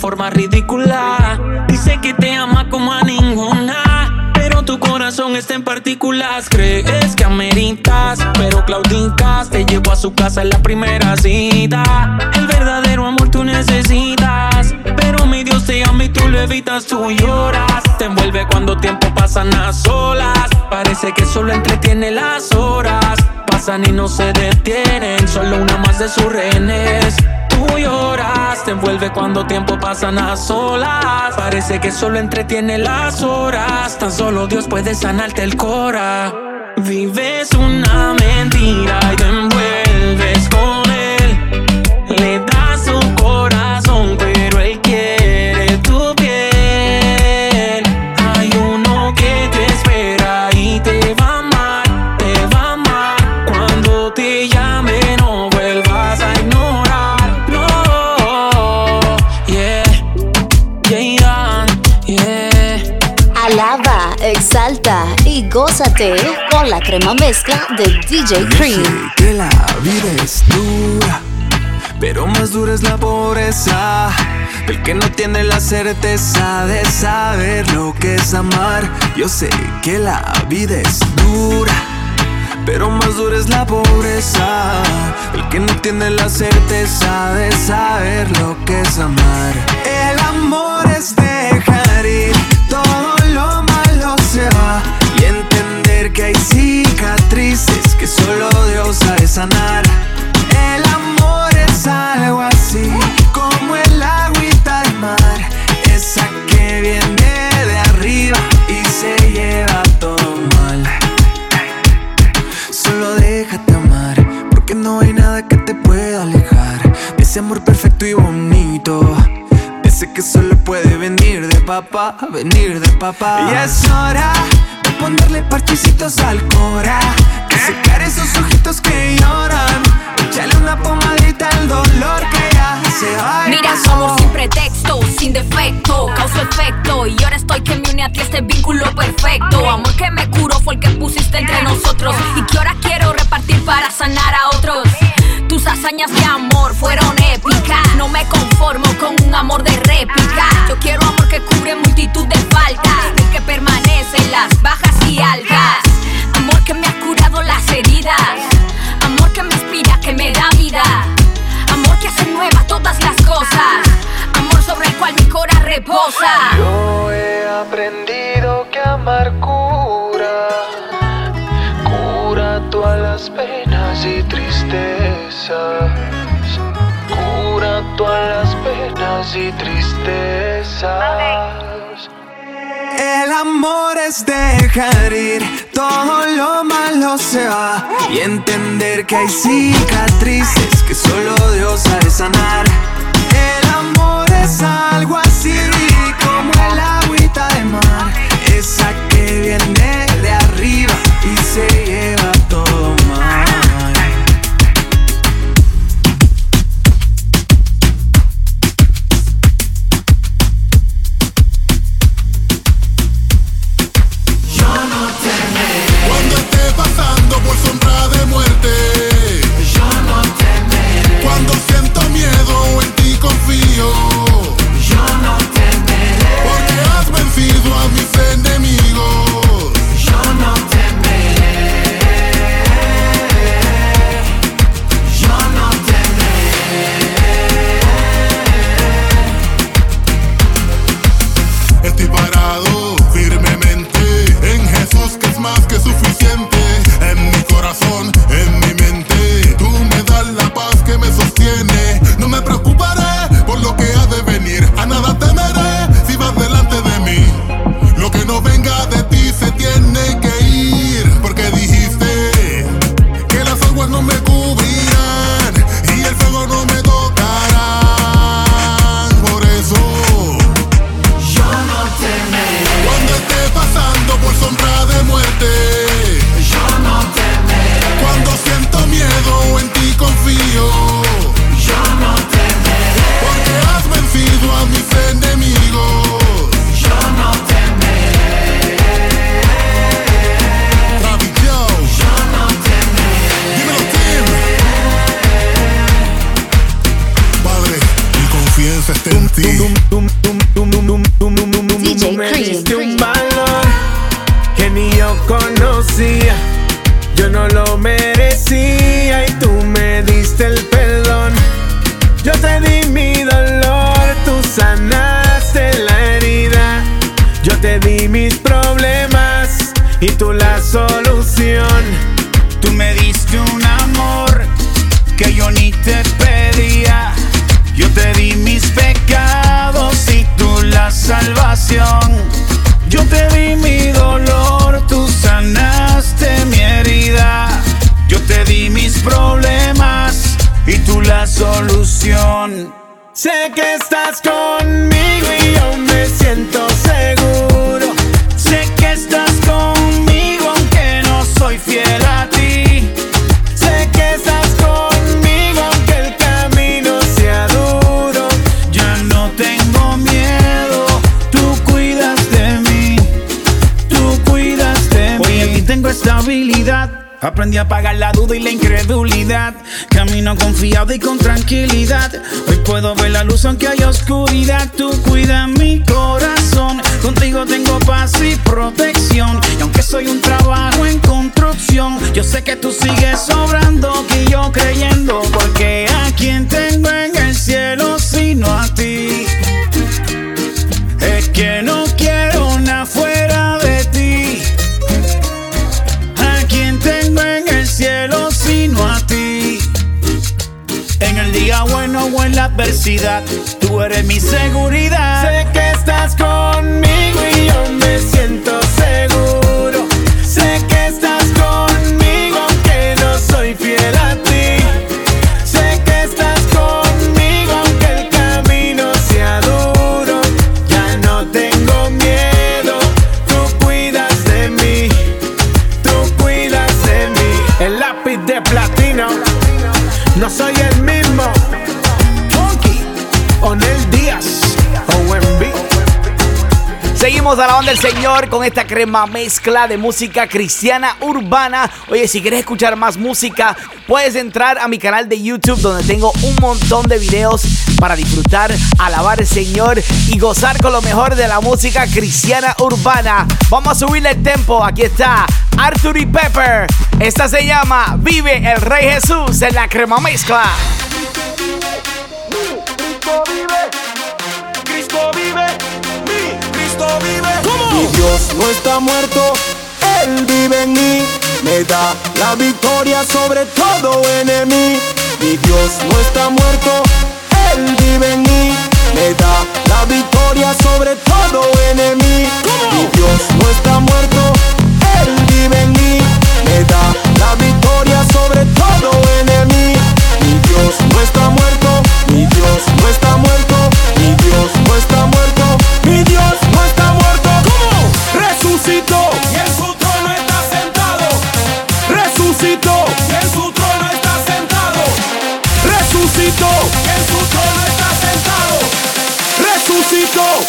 Forma ridícula. Dice que te ama como a ninguna. Pero tu corazón está en partículas. Crees que ameritas, pero claudicas. Te llevo a su casa en la primera cita. El verdadero amor tú necesitas. Pero mi Dios te ama y tú lo evitas, tú lloras. Te envuelve cuando tiempo pasan a solas. Parece que solo entretiene las horas. Pasan y no se detienen. Solo una más de sus rehenes. Tú lloras, te envuelve cuando tiempo pasan a solas. Parece que solo entretiene las horas. Tan solo Dios puede sanarte el cora. Vives una mentira y con la crema mezcla de DJ Cream. que la vida es dura, pero más dura es la pobreza. El que no tiene la certeza de saber lo que es amar. Yo sé que la vida es dura. Pero más dura es la pobreza. El que no tiene la certeza de saber lo que es amar. El amor es dejar sabe sanar. El amor es algo así como el agüita del mar, esa que viene de arriba y se lleva todo mal. Solo déjate amar, porque no hay nada que te pueda alejar ese amor perfecto y bonito. Ese que solo puede venir de papá, venir de papá. Y es hora ponerle parchecitos al cora. Que secar esos ojitos que lloran. Echarle una pomadita al dolor que ya se va. y Mira, pasó. amor sin pretexto, sin defecto, causó efecto. Y ahora estoy que me une a ti este vínculo perfecto. Amor que me curó fue el que pusiste entre nosotros. Y que ahora quiero repartir para sanar a otros. Tus hazañas de amor fueron épicas. No me conformo con un amor de réplica. Yo quiero amor que cubre multitud de faltas. El que permanece en las bajas y altas. Amor que me ha curado las heridas. Amor que me inspira, que me da vida. Amor que hace nuevas todas las cosas. Amor sobre el cual mi cora reposa. Yo he aprendido que amar cura, cura todas las penas y tristezas. El amor es dejar ir, todo lo malo se va y entender que hay cicatrices que solo Dios sabe sanar. El amor es algo así como el agüita de mar, esa que viene de arriba y se lleva Seguimos alabando al Señor con esta crema mezcla de música cristiana urbana. Oye, si quieres escuchar más música, puedes entrar a mi canal de YouTube donde tengo un montón de videos para disfrutar, alabar al Señor y gozar con lo mejor de la música cristiana urbana. Vamos a subirle el tempo. Aquí está Arthur y Pepper. Esta se llama Vive el Rey Jesús en la crema mezcla. Cristo mi Dios no está muerto, Él vive en mí. Me da la victoria sobre todo enemigo. Mi Dios no está muerto, Él vive en mí. Me da la victoria sobre todo enemigo. Mi Dios no está muerto, Él vive en mí. Me da la victoria sobre todo enemigo. Mi Dios no está muerto, mi Dios no está muerto, mi Dios no está muerto, go.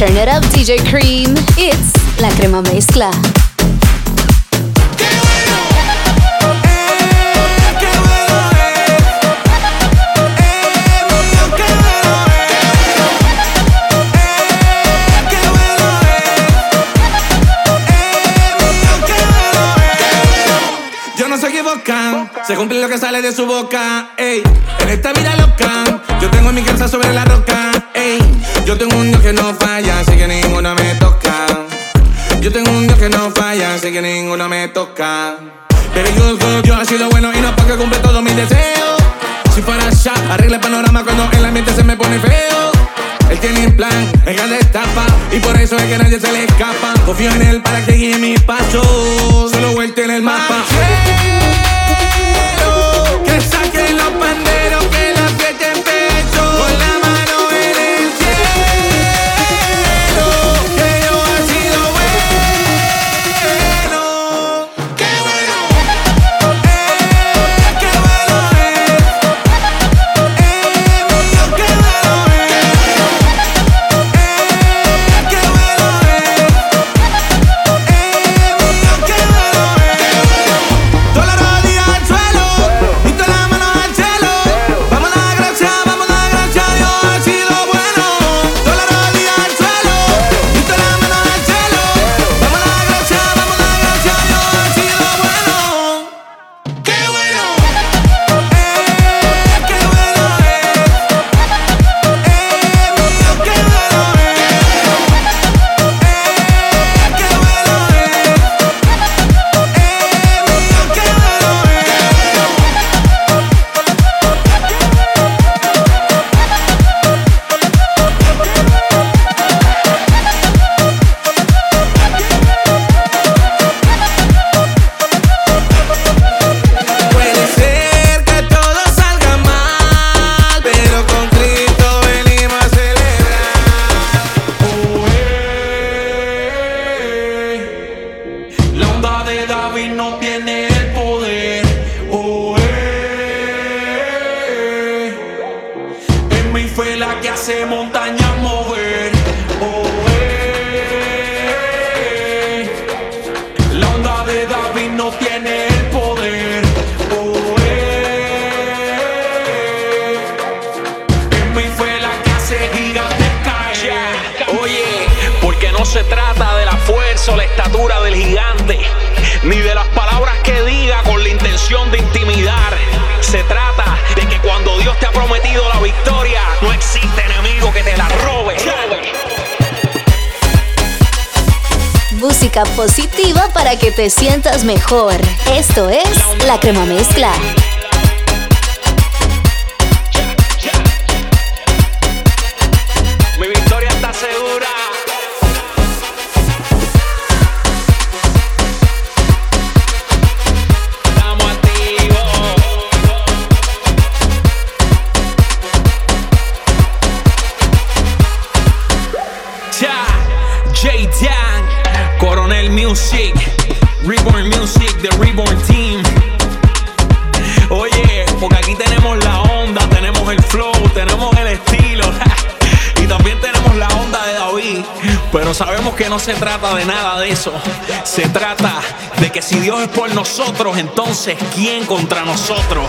Turn it up, DJ Cream. It's la crema mezcla. Se cumple lo que sale de su boca, ey. En esta vida loca, yo tengo mi casa sobre la roca, ey. Yo tengo un Dios que no falla, ya sé que ninguno me toca. Baby, good, good, yo ha sido bueno y no para que cumple todos mis deseos. Si fuera ya, arregle el panorama cuando el ambiente se me pone feo. Él tiene un plan, en cada etapa, y por eso es que nadie se le escapa. Confío en él para que guíe mis pasos, solo vuelta en el mapa. mejor. Esto es La Crema Mezcla. Por nosotros, entonces ¿quién contra nosotros?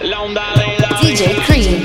La onda de DJ Cream.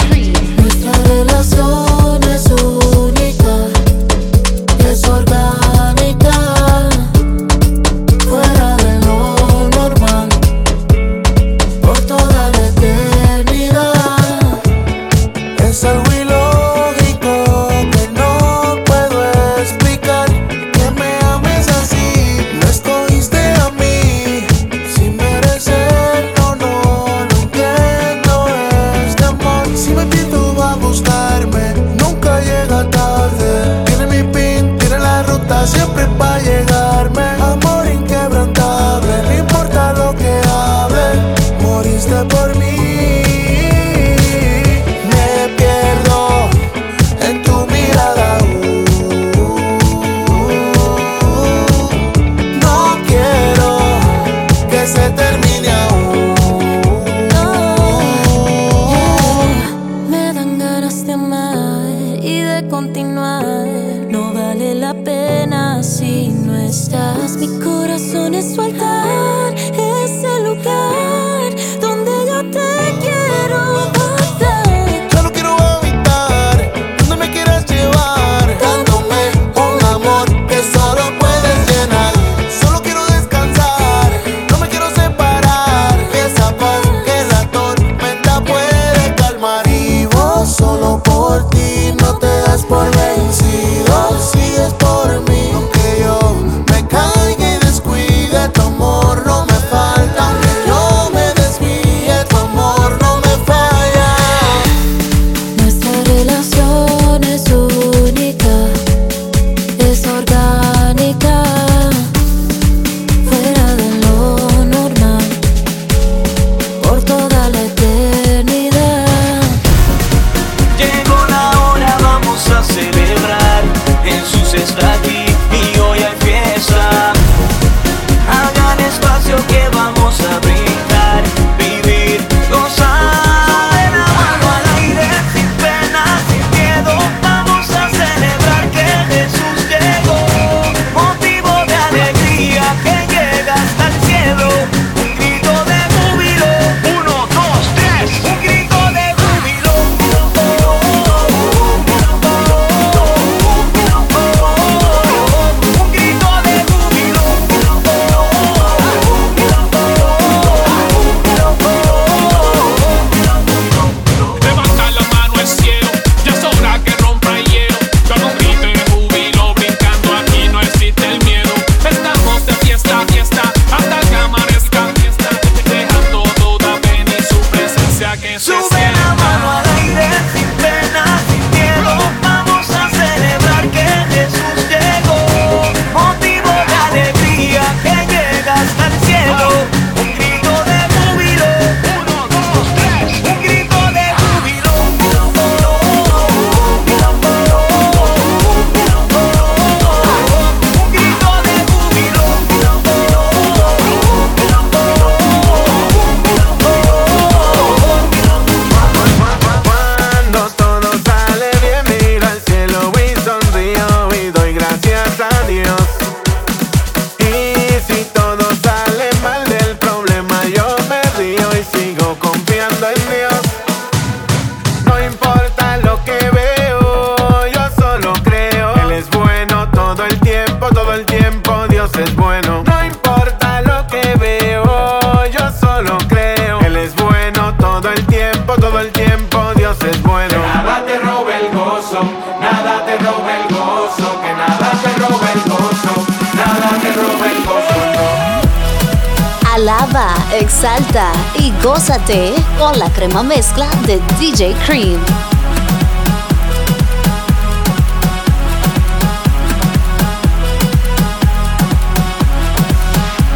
Con la crema mezcla de DJ Cream.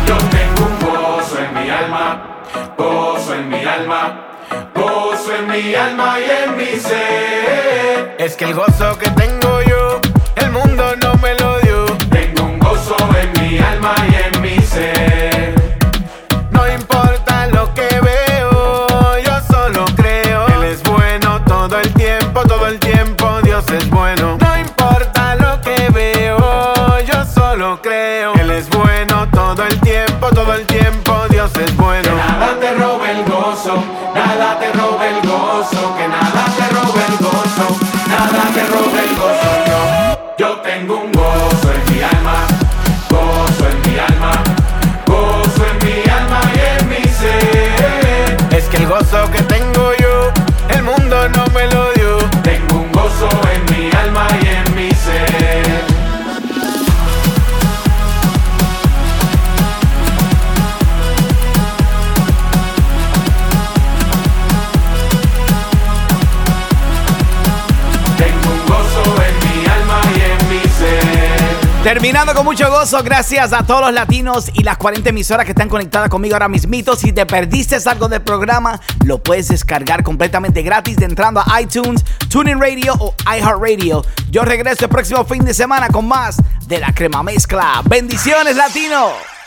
Yo tengo un gozo en mi alma, gozo en mi alma, gozo en mi alma y en mi ser. Es que el gozo que tengo gracias a todos los latinos y las 40 emisoras que están conectadas conmigo ahora mismito. Si te perdiste algo del programa, lo puedes descargar completamente gratis de entrando a iTunes, TuneIn Radio o iHeartRadio. Yo regreso el próximo fin de semana con más de la crema mezcla. Bendiciones, latino.